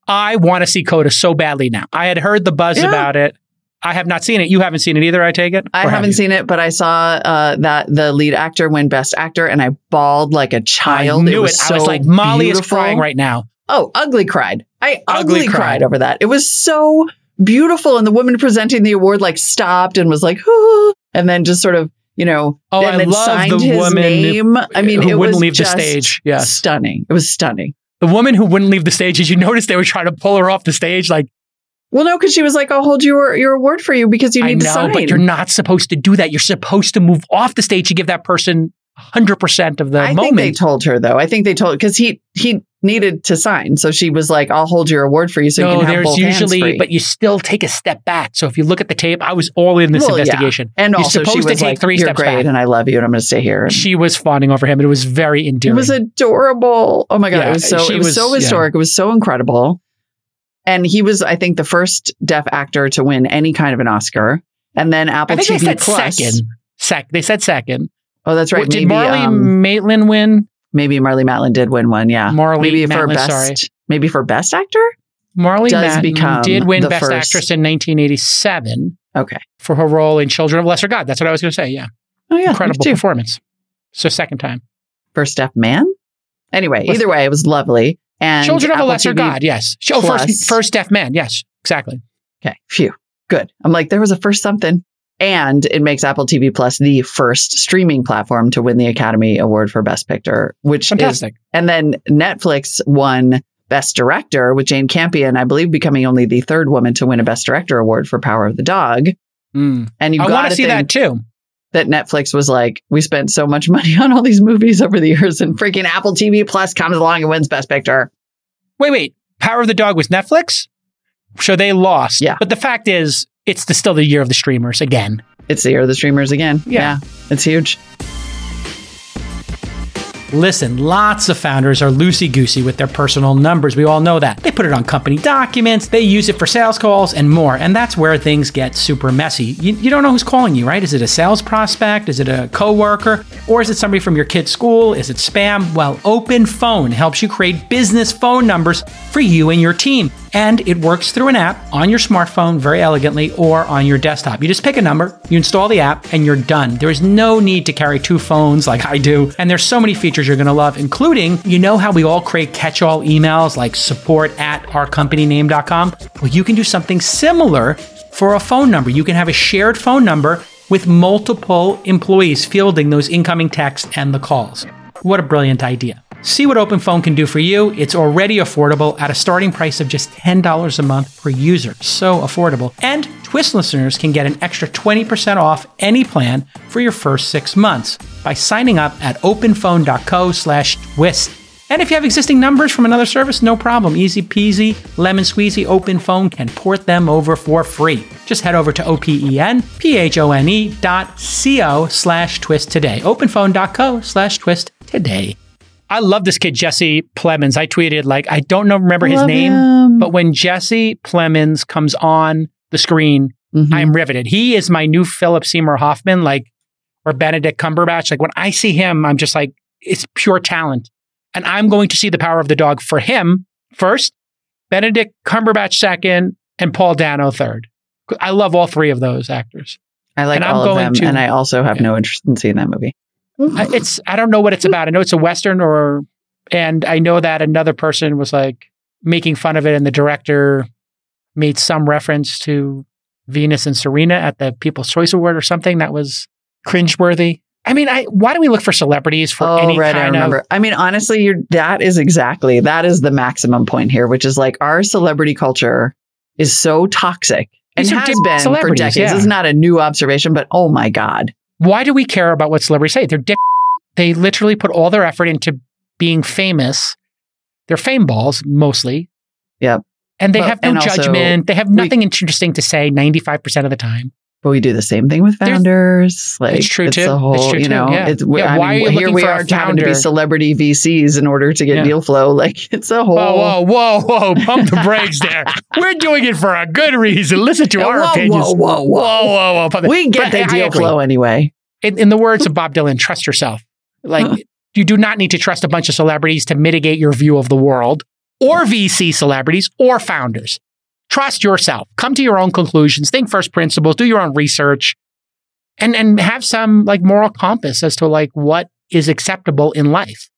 I want to see Coda so badly now. I had heard the buzz Yeah. about it. I have not seen it. You haven't seen it either, I take it? I have haven't seen it, but I saw uh, that the lead actor win Best Actor, and I bawled like a child. I knew it. was I was like, Molly is crying right now. Oh, ugly cried. I Ugly ugly, cried. cried. over that. It was so beautiful, and the woman presenting the award like stopped and was like, "Ooh," and then just sort of, you know, Oh, and I then signed the his name. I mean, who it wouldn't was leave the stage. Yes. stunning. It was stunning. The woman who wouldn't leave the stage, did you notice they were trying to pull her off the stage? Like, Well, no, because she was like, "I'll hold your your award for you because you I need to sign." but you're not supposed to do that. You're supposed to move off the stage to give that person 100% of the I think moment. they told her though. I think they told because he he needed to sign, so she was like, "I'll hold your award for you, so you can have there's both hands free." but you still take a step back. So if you look at the tape, I was all in this Well, yeah. investigation. and You're also, she supposed was to take like, three "You're steps great, back. and I love you, and I'm going to stay here." And She was fawning over him, and it was very endearing. it was adorable. Oh my god, Yeah, it was so it was, was- so yeah. historic. It was so incredible. And he was, I think, the first deaf actor to win any kind of an Oscar. And then Apple I think TV they said Plus. second. Sec- they said second. Oh, that's right. What, did maybe Marlee um, Matlin win? Maybe Marlee Matlin did win one. Yeah, Marlee maybe for Matlin, best. sorry. Maybe for best actor. Marlee Matlin did win Best first- Actress in 1987 Okay. for her role in Children of Lesser God. That's what I was going to say. Yeah, Oh yeah, incredible performance. So second time. First deaf man. Anyway, Was- either way, it was lovely. And Children of a Lesser TV God. Yes. Oh, first first deaf man. Yes, exactly. Okay, phew, good. I'm like, there was a first something. And it makes Apple TV Plus the first streaming platform to win the Academy Award for Best Picture, which is, Fantastic. and then Netflix won Best Director with Jane Campion, I believe, becoming only the third woman to win a Best Director award for Power of the Dog. Mm. And you I got want to to see that too. that Netflix was like, we spent so much money on all these movies over the years, and freaking Apple TV Plus comes along and wins Best Picture. Wait, wait. Power of the Dog was Netflix? So they lost. Yeah. But the fact is, it's the, still the year of the streamers again. It's the year of the streamers again. Yeah. it's huge. Listen, lots of founders are loosey goosey with their personal numbers. We all know that. They put it on company documents, they use it for sales calls, and more. And that's where things get super messy. You, you don't know who's calling you, right? Is it a sales prospect? Is it a coworker? Or is it somebody from your kid's school? Is it spam? Well, Open Phone helps you create business phone numbers for you and your team. And it works through an app on your smartphone very elegantly or on your desktop. You just pick a number, you install the app, and you're done. There is no need to carry two phones like I do. And there's so many features you're going to love, including, you know how we all create catch all emails like support at ourcompanyname.com? Well, you can do something similar for a phone number. You can have a shared phone number with multiple employees fielding those incoming texts and the calls. What a brilliant idea. See what OpenPhone can do for you. It's already affordable at a starting price of just $10 a month per user. So affordable. And Twist listeners can get an extra 20% off any plan for your first six months by signing up at openphone.co slash twist. And if you have existing numbers from another service, no problem. Easy peasy, lemon squeezy, OpenPhone can port them over for free. Just head over to O-P-E-N-P-H-O-N-E dot C-O slash twist today. OpenPhone.co slash twist today. I love this kid, Jesse Plemons. I tweeted, like, I don't know, remember his Love name, him. but when Jesse Plemons comes on the screen, Mhm. I'm riveted. He is my new Philip Seymour Hoffman, like, or Benedict Cumberbatch. Like, when I see him, I'm just like, it's pure talent. And I'm going to see the power of the dog for him first, Benedict Cumberbatch second, and Paul Dano third. I love all three of those actors. I like and I'm all of them, to- and I also have Yeah. no interest in seeing that movie. I, it's I don't know what it's about. I know it's a western, or and I know that another person was like making fun of it, and the director made some reference to Venus and Serena at the People's Choice Award or something that was cringeworthy. I mean, I why do we look for celebrities for oh, any right, I remember. of? I mean, honestly, you're that is exactly that is the maximum point here, which is like our celebrity culture is so toxic and has been for decades. yeah. is not a new observation, but oh my god, Why do we care about what celebrities say? They're dick. They literally put all their effort into being famous. They're fame balls mostly. Yep. And they But- have no judgment. They have nothing interesting to say 95% of the time. But we do the same thing with There's- founders. Like It's true, it's too. whole, It's true, you too. Yeah. it's Yeah, I why mean, are you here looking we are having to be celebrity VCs in order to get Yeah. deal flow. Like it's a whole. Whoa, whoa, whoa, whoa. Pump the brakes there. We're doing it for a good reason. Listen to our whoa, opinions. whoa, whoa, whoa. whoa, whoa, whoa. We get But the deal flow anyway. In, in the words of Bob Dylan, trust yourself. Like, Huh. you do not need to trust a bunch of celebrities to mitigate your view of the world or VC celebrities or founders. Trust yourself. Come to your own conclusions. Think first principles. Do your own research and, and have some like moral compass as to like what is acceptable in life.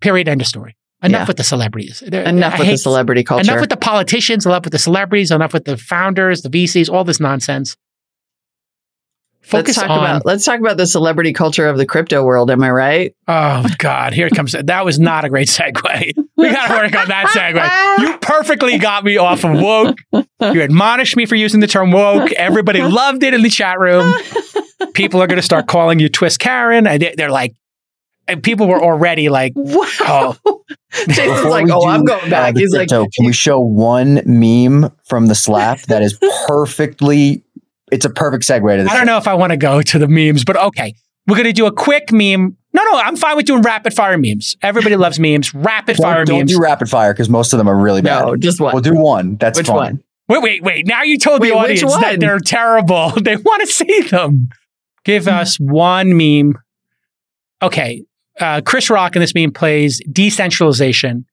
Period. End of story. Enough Yeah. with the celebrities. There- Enough I with the celebrity culture. Enough with the politicians, enough with the celebrities, enough with the founders, the VCs, all this nonsense. Focus let's talk on. about let's talk about the celebrity culture of the crypto world. Am I right? oh God, here it comes. That was not a great segue. We got to work on that segue. You perfectly got me off of woke. You admonished me for using the term woke. Everybody loved it in the chat room. People are going to start calling you Twist Karen. And they- they're like, and people were already like, Wow. Oh. Jason's Before like, oh, do, I'm going back. the He's like, crypto, can we show one meme from the slap that is perfectly? It's a perfect segue to this. I don't know if I want to go to the memes, but okay. We're going to do a quick meme. No, no, I'm fine with doing rapid fire memes. Everybody loves memes. Rapid Don't, fire don't memes. do rapid fire because most of them are really bad. no, just one. We'll do one. That's Which fun. one? Wait, wait, wait. Now you told Wait, the which audience that they're terrible. They want to see them. Give us one meme. Okay. Uh, Chris Rock in this meme plays decentralization,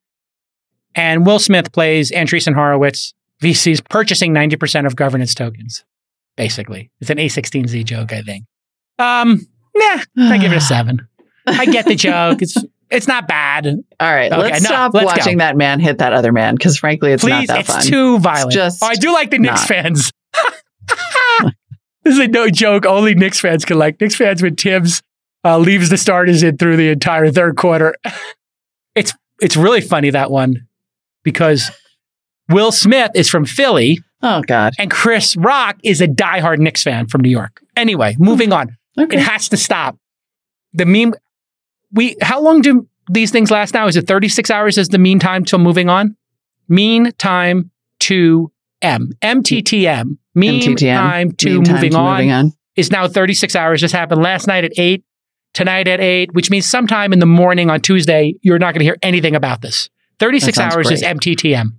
and Will Smith plays Andreessen Horowitz. VC's purchasing 90% of governance tokens, basically. It's an A16Z joke, I think. Um, nah, I give it a seven. I get the joke. It's it's not bad. All right, Okay, let's no, stop let's watching go. that man hit that other man because frankly, it's not that it's fun. too violent. just oh, I do like the Knicks not. fans. this is a no joke. Only Knicks fans can like Knicks fans when Thibs uh, leaves the starters in through the entire third quarter. it's it's really funny that one because Will Smith is from Philly oh God. and Chris Rock is a diehard Knicks fan from New York. Anyway, moving on. Okay. It has to stop. The meme. We how long do these things last now? Is it 36 hours is the mean time till moving on? Mean time to M. MTTM. Mean MTTM. time to Mean time moving to on moving on. is now 36 hours. This happened last night at 8, tonight at 8, which means sometime in the morning on Tuesday, you're not going to hear anything about this. 36 That sounds hours is. MTTM.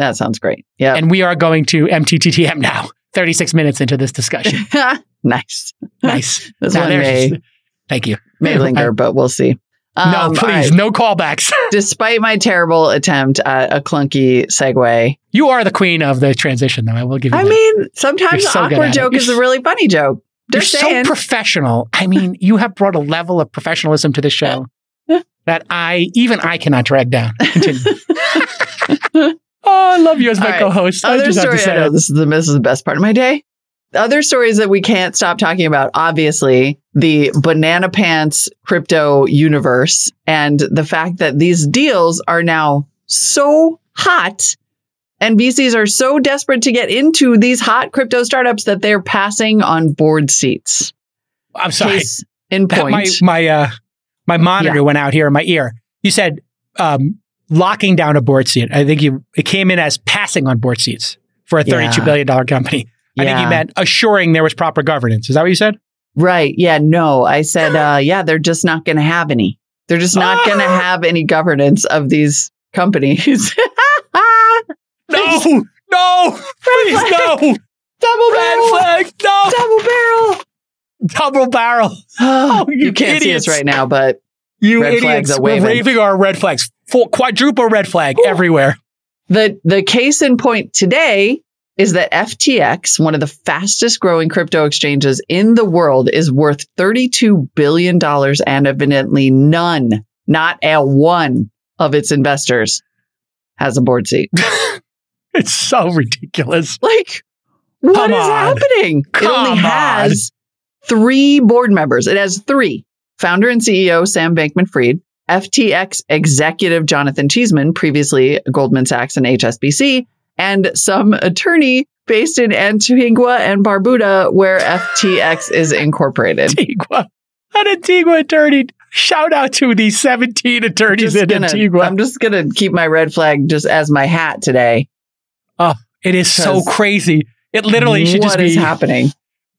That sounds great. Yeah. And we are going to MTTTM now, 36 minutes into this discussion. nice. Nice. This Now one may Thank you. may linger, but we'll see. no, Um, all please, no callbacks. Despite my terrible attempt at a clunky segue, you are the queen of the transition, though. I will give you I that. mean, sometimes You're the awkward joke is a really funny joke. You're Just so professional. I mean, you have brought a level of professionalism to the show that I, even I cannot drag down. Continue. oh, I love you as my All right. co-host. I Other just have to story. I say know this is the this is the best part of my day. Other stories that we can't stop talking about. Obviously, the banana pants crypto universe and the fact that these deals are now so hot, and VCs are so desperate to get into these hot crypto startups that they're passing on board seats. I'm sorry. Case in That- point. my my uh my monitor went out here in my ear. You said um, locking down a board seat. I think you it came in as passing on board seats for a thirty-two Yeah. billion dollar company. I think you meant assuring there was proper governance. Is that what you said? Right. Yeah. No, I said, uh, yeah, they're just not going to have any. They're just not going to Ah! have any governance of these companies. No, no, please no. Double Red barrel. flag, no, Double barrel. double barrel. Oh, you you, can't see us idiots. right now, but You Red flags idiots, we're waving our red flags. Full quadruple red flag everywhere. the the case in point today is that FTX, one of the fastest growing crypto exchanges in the world, is worth $32 billion and evidently none, not a one of its investors has a board seat. It's so ridiculous. Like, what Come is on. happening? it only on. has three board members. It has three founder and CEO Sam Bankman Fried, FTX executive Jonathan Cheesman, previously Goldman Sachs and HSBC, and some attorney based in Antigua and Barbuda, where FTX is incorporated. Antigua. An Antigua attorney. Shout out to the 17 attorneys in gonna- Antigua. I'm just going to keep my red flag just as my hat today. Oh, it is so crazy. It literally should just What is be happening?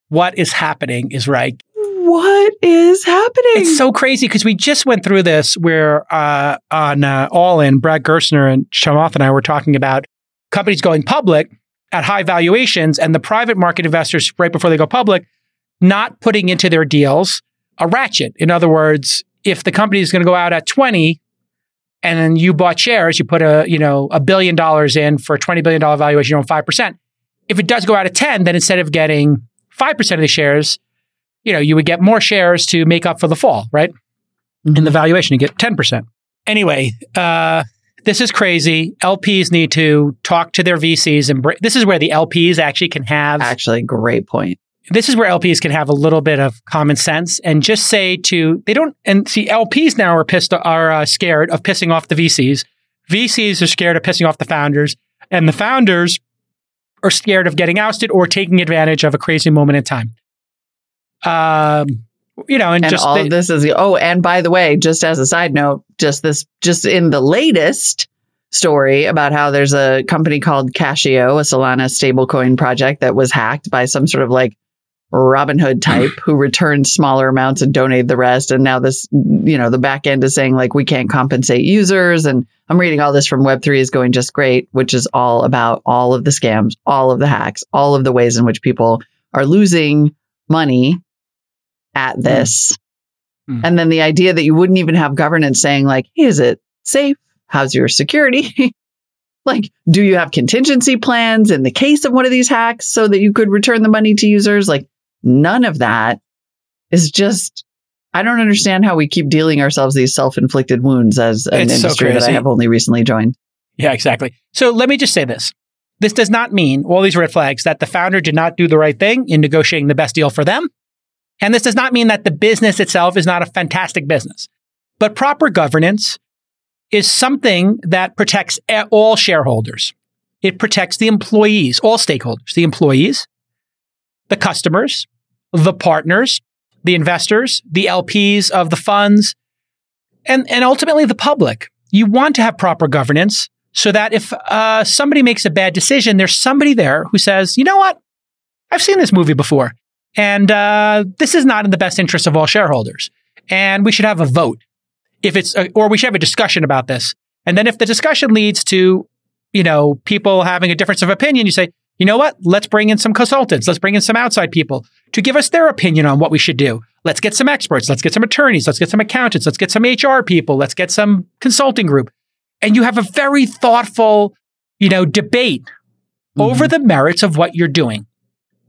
what is happening is right. What is happening? It's so crazy because we just went through this where uh, on uh, All In, Brad Gerstner and Chamath and I were talking about companies going public at high valuations and the private market investors right before they go public not putting into their deals a ratchet. In other words, if the company is going to go out at 20 and then you bought shares, you put a, you know, a billion dollars in for a $20 billion valuation, you own 5%. If it does go out at 10, then instead of getting 5% of the shares, you know, you would get more shares to make up for the fall, right? In the valuation, you get 10%. Anyway, uh, this is crazy. LPs need to talk to their VCs and br- this is where the LPs actually can have Actually, great point. this is where LPs can have a little bit of common sense and just say to they don't and see LPs now are pissed are uh, scared of pissing off the VCs. VCs are scared of pissing off the founders, and the founders are scared of getting ousted or taking advantage of a crazy moment in time. Um, you know, and, And just all they- of this is oh, and by the way, just as a side note, just this, just in the latest story about how there's a company called Cashio, a Solana stablecoin project that was hacked by some sort of like Robinhood type who returned smaller amounts and donated the rest. And now this, you know, the back end is saying like we can't compensate users. And I'm reading all this from Web3 is going just great, which is all about all of the scams, all of the hacks, all of the ways in which people are losing money at this. Mm. And then the idea that you wouldn't even have governance saying like, hey, is it safe? How's your security? like, do you have contingency plans in the case of one of these hacks so that you could return the money to users? Like, none of that is just. I don't understand how we keep dealing ourselves these self-inflicted wounds as an It's so industry that I have only recently joined. Yeah, exactly. So let me just say this. This does not mean all these red flags that the founder did not do the right thing in negotiating the best deal for them. And this does not mean that the business itself is not a fantastic business. But proper governance is something that protects all shareholders. It protects the employees, all stakeholders, the employees, the customers, the partners, the investors, the LPs of the funds, and, and ultimately the public. You want to have proper governance so that if uh, somebody makes a bad decision, there's somebody there who says, you know what? I've seen this movie before, and uh, this is not in the best interest of all shareholders. And we should have a vote if it's, uh, or we should have a discussion about this. And then if the discussion leads to, you know, people having a difference of opinion, you say, you know what? Let's bring in some consultants. Let's bring in some outside people to give us their opinion on what we should do. Let's get some experts. Let's get some attorneys. Let's get some accountants. Let's get some HR people. Let's get some consulting group. And you have a very thoughtful, you know, debate over the merits of what you're doing.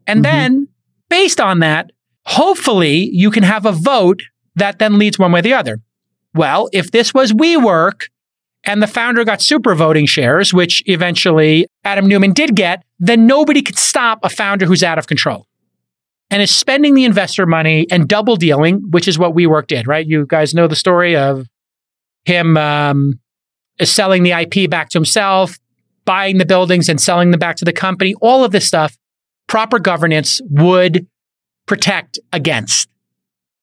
And Mhm. then based on that, hopefully you can have a vote that then leads one way or the other. Well, if this was WeWork and the founder got super voting shares, which eventually Adam Neumann did get, then nobody could stop a founder who's out of control and is spending the investor money and double dealing, which is what WeWork did, right? You guys know the story of him um, selling the IP back to himself, buying the buildings and selling them back to the company. All of this stuff, proper governance would protect against.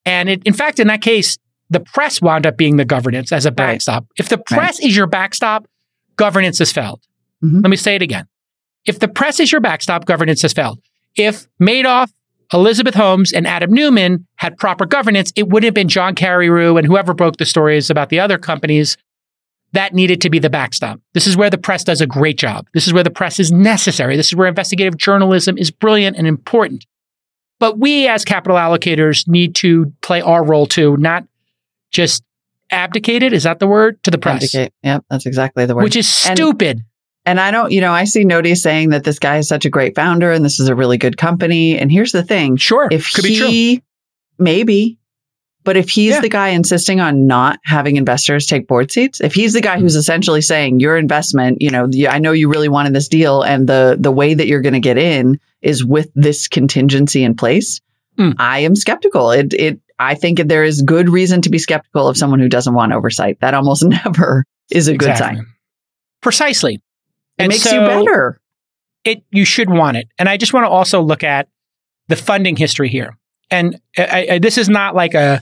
And it, in fact, in that case, the press wound up being the governance as a backstop. If the press is your backstop, governance has failed. Mhm. Let me say it again. If the press is your backstop, governance has failed. If Madoff, Elizabeth Holmes, and Adam Neumann had proper governance, it would have been John Carreyrou and whoever broke the stories about the other companies that needed to be the backstop. This is where the press does a great job. This is where the press is necessary. This is where investigative journalism is brilliant and important. But we as capital allocators need to play our role too, not just abdicate it. Is that the word? To the press, Abdicate. Yep, that's exactly the word. which is stupid. And I don't, you know, I see Nodi saying that this guy is such a great founder and this is a really good company. And here's the thing Sure. if could be true. he, maybe, but if he's Yeah. the guy insisting on not having investors take board seats, if he's the guy who's essentially saying your investment, you know, I know you really wanted this deal and the, the way that you're going to get in is with this contingency in place, Mm. I am skeptical. It, it, I think there is good reason to be skeptical of someone who doesn't want oversight. That almost never is a good Exactly. sign. Precisely. It And makes you better. it you should want it. And I just want to also look at the funding history here. And I, I, this is not like a.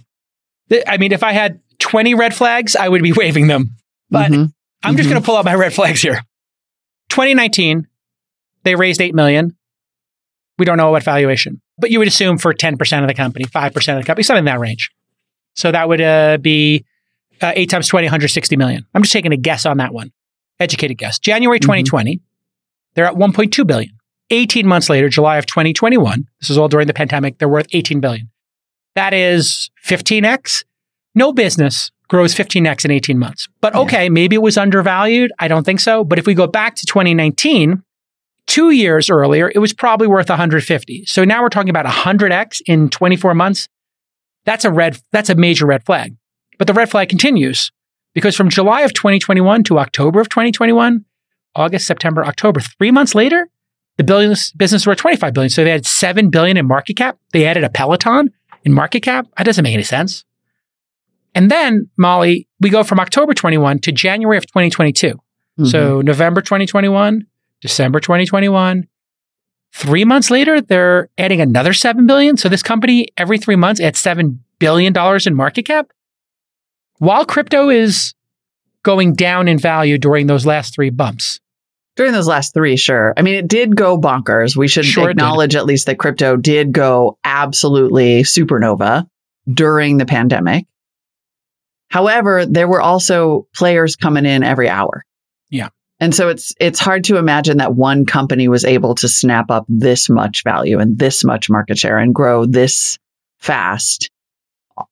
th- I mean, if I had twenty red flags, I would be waving them. But Mhm. I'm just Mhm. going to pull out my red flags here. 2019, They raised 8 million. We don't know what valuation, but you would assume for 10% of the company, 5% of the company, something in that range. So that would uh, be uh, 8 times 20, 160 million. I'm just taking a guess on that one. Educated guess. January 2020, they're at 1.2 billion. 18 months later, July of 2021, this is all during the pandemic, they're worth 18 billion. That is 15x. No business grows 15x in 18 months. But okay, maybe it was undervalued. I don't think so. But if we go back to 2019, two years earlier, it was probably worth 150. So now we're talking about 100x in 24 months. That's a red, that's a major red flag. But the red flag continues because from July of 2021 to October of 2021, August, September, October, three months later, the billions business were 25 billion. So they had 7 billion in market cap. They added a Peloton in market cap. That doesn't make any sense. And then, Molly, we go from October 21 to January of 2022. So mm-hmm. November 2021, December 2021. Three months later, they're adding another 7 billion. So this company every three months adds $7 billion in market cap. While crypto is going down in value during those last three bumps. During those last three, sure. I mean, it did go bonkers. We should Sure acknowledge at least that crypto did go absolutely supernova during the pandemic. However, there were also players coming in every hour. Yeah. And so it's it's hard to imagine that one company was able to snap up this much value and this much market share and grow this fast.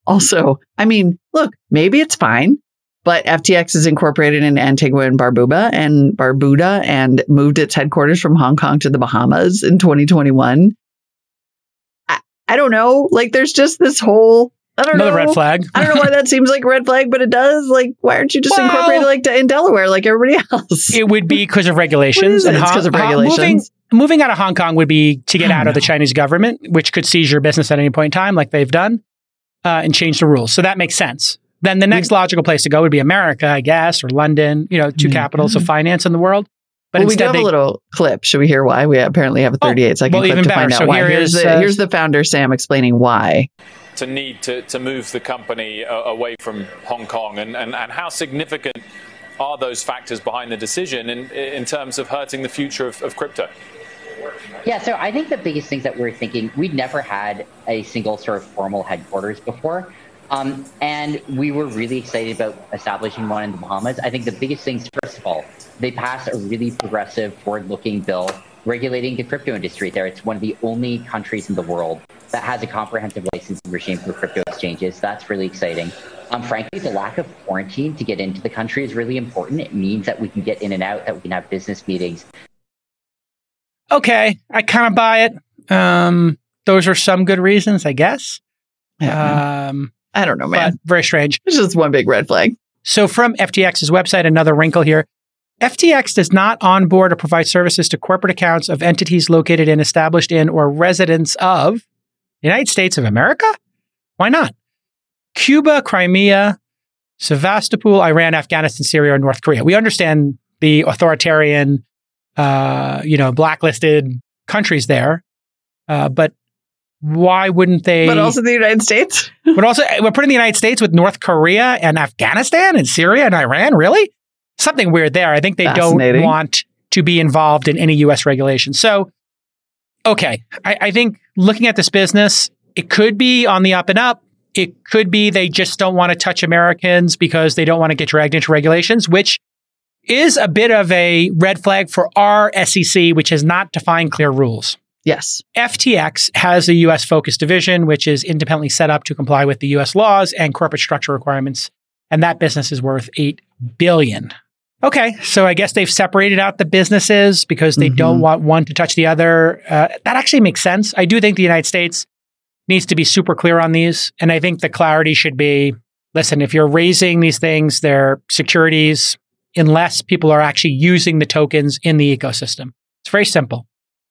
Also, I mean, look, maybe it's fine, but FTX is incorporated in Antigua and Barbuda and Barbuda and moved its headquarters from Hong Kong to the Bahamas in 2021. I, I don't know. Like there's just this whole I don't know. Another know. red flag. I don't know why that seems like a red flag, but it does. Like, why aren't you just Well- incorporated like in Delaware like everybody else? It would be because of regulations. is it? It's Hong- 'cause of regulations? moving, moving out of Hong Kong would be to get out of the. Chinese government, which could seize your business at any point in time, like they've done, uh, and change the rules. So that makes sense. Then the next logical place to go would be America, I guess, or London. You know, 2 Mhm. capitals of finance in the world. But well, we do have they, a little clip. Should we hear why? We apparently have a Oh, 38 second well, clip even to find out So why. here here's is, the uh, here's the founder Sam explaining why. to need to, to move the company uh, away from Hong Kong and, and, and how significant are those factors behind the decision in, in terms of hurting the future of, of crypto? Yeah, so I think the biggest things that we're thinking, we'd never had a single sort of formal headquarters before. Um, and we were really excited about establishing one in the Bahamas. I think the biggest things, first of all, they passed a really progressive, forward looking bill regulating the crypto industry there. It's one of the only countries in the world that has a comprehensive licensing regime for crypto exchanges. That's really exciting. Um, frankly, the lack of quarantine to get into the country is really important. It means that we can get in and out, that we can have business meetings, okay, I kind of buy it. Um, those are some good reasons, I guess. Yeah, Um, I don't know, but man. very strange. It's just one big red flag. So from FTX's website, another wrinkle here. FTX does not onboard or provide services to corporate accounts of entities located in, established in, or residents of the United States of America? Why not? Cuba, Crimea, Sevastopol, Iran, Afghanistan, Syria, or North Korea. We understand the authoritarian, uh, you know, blacklisted countries there, uh, but why wouldn't they? But also the United States. But also, we're putting the United States with North Korea and Afghanistan and Syria and Iran. Really? Something weird there. I think they don't want to be involved in any U.S. regulation. So, okay. I, I think looking at this business, it could be on the up and up. It could be they just don't want to touch Americans because they don't want to get dragged into regulations, which is a bit of a red flag for our SEC, which has not defined clear rules. Yes. FTX has a US focused division, which is independently set up to comply with the US laws and corporate structure requirements. And that business is worth 8 billion. Okay, so I guess they've separated out the businesses because they Mhm. don't want one to touch the other. Uh, that actually makes sense. I do think the United States needs to be super clear on these. And I think the clarity should be listen, if you're raising these things, they're securities, unless people are actually using the tokens in the ecosystem. It's very simple.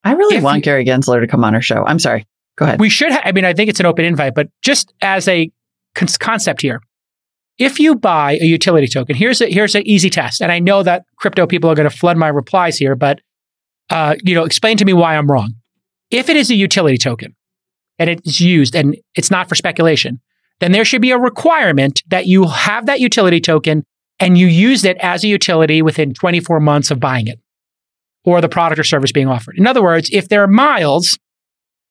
I really If want you- Gary Gensler to come on our show. I'm sorry. Go ahead. We should. Ha- I mean, I think it's an open invite, but just as a con- concept here, if you buy a utility token, here's a here's an easy test, and I know that crypto people are going to flood my replies here, but uh, you know, explain to me why I'm wrong. If it is a utility token and it's used and it's not for speculation, then there should be a requirement that you have that utility token and you use it as a utility within 24 months of buying it. Or the product or service being offered. In other words, if there are miles,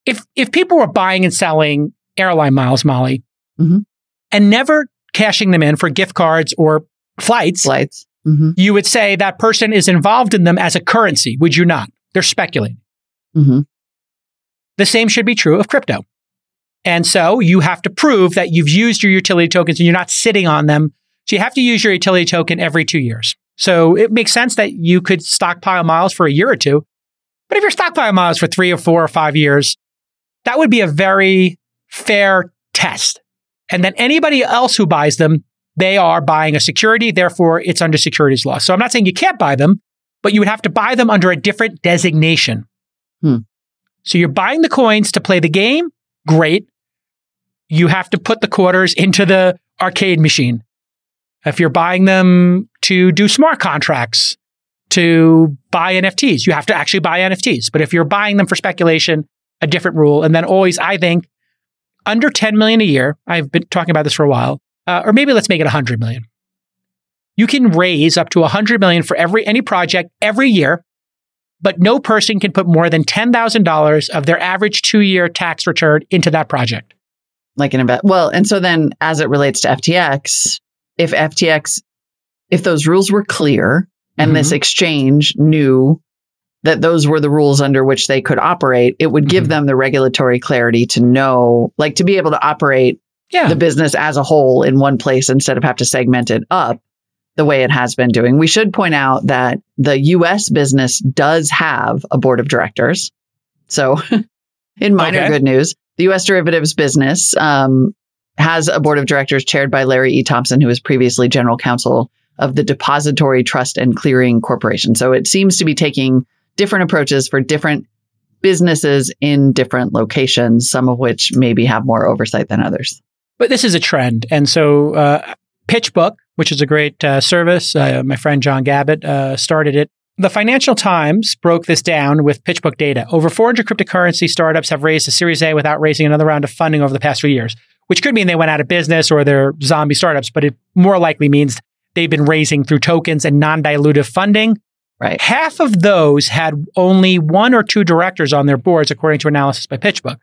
if if people were buying and selling airline miles, Molly, Mhm. and never cashing them in for gift cards or flights, Flights. hmm you would say that person is involved in them as a currency, would you not? They're speculating. hmm The same should be true of crypto. And so you have to prove that you've used your utility tokens and you're not sitting on them. So you have to use your utility token every two years. So it makes sense that you could stockpile miles for a year or two. But if you're stockpiling miles for three or four or five years, that would be a very fair test. And then anybody else who buys them, they are buying a security. Therefore, it's under securities law. So I'm not saying you can't buy them, but you would have to buy them under a different designation. Hmm. So you're buying the coins to play the game. Great. You have to put the quarters into the arcade machine. If you're buying them to do smart contracts, to buy NFTs, you have to actually buy NFTs. But if you're buying them for speculation, a different rule. And then always, I think, under 10 million a year. I've been talking about this for a while. Uh, or maybe let's make it 100 million. You can raise up to 100 million for every any project every year, but no person can put more than $10,000 of their average 2-year tax return into that project. Like an invest. Well, and so then as it relates to FTX, if FTX, if those rules were clear and this exchange knew that those were the rules under which they could operate, it would give Mhm. them the regulatory clarity to know, like to be able to operate Yeah. the business as a whole in one place instead of have to segment it up the way it has been doing. We should point out that the US business does have a board of directors. So, in minor Okay. good news, the US derivatives business um, has a board of directors chaired by Larry E. Thompson, who was previously general counsel of the Depository Trust and Clearing Corporation. So, it seems to be taking different approaches for different businesses in different locations, some of which maybe have more oversight than others. but this is a trend. And so, uh, PitchBook, which is a great uh, service, uh, my friend John Gabbert uh, started it. The Financial Times broke this down with PitchBook data. Over 400 cryptocurrency startups have raised a Series A without raising another round of funding over the past few years, which could mean they went out of business or they're zombie startups, but it more likely means they've been raising through tokens and non dilutive funding. Right. Half of those had only one or two directors on their boards, according to analysis by PitchBook.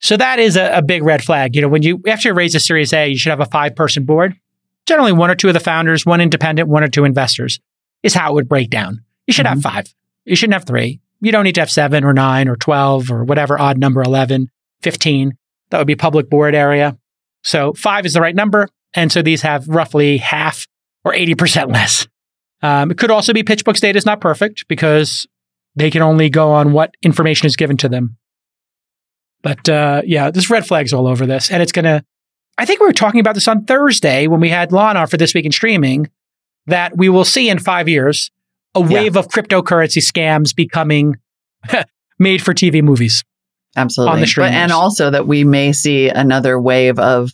So that is a, a big red flag. You know, when you after you raise a Series A, you should have a five person board. Generally, one or two of the founders, one independent, one or two investors is how it would break down. You should have mm-hmm. five. You shouldn't have three. You don't need to have seven or nine or 12 or whatever odd number, 11, 15. That would be public board area. So five is the right number. And so these have roughly half or 80% less. Um, it could also be PitchBook's data is not perfect because they can only go on what information is given to them. But uh, yeah, there's red flags all over this. And it's going to, I think we were talking about this on Thursday when we had Lana for This Week in Streaming, that we will see in five years a Yeah. wave of cryptocurrency scams becoming made for TV movies. Absolutely. on the But, and also that we may see another wave of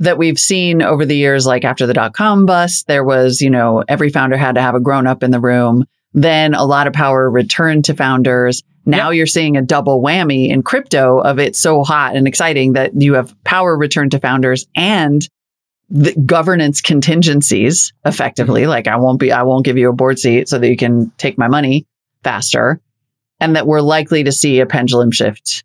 that we've seen over the years, like after the dot com bust, there was, you know, every founder had to have a grown up in the room. Then a lot of power returned to founders. Now you're seeing a double whammy in crypto of it's so hot and exciting that you have power returned to founders and the governance contingencies effectively. Mm-hmm. Like I won't be, I won't give you a board seat so that you can take my money faster. And that we're likely to see a pendulum shift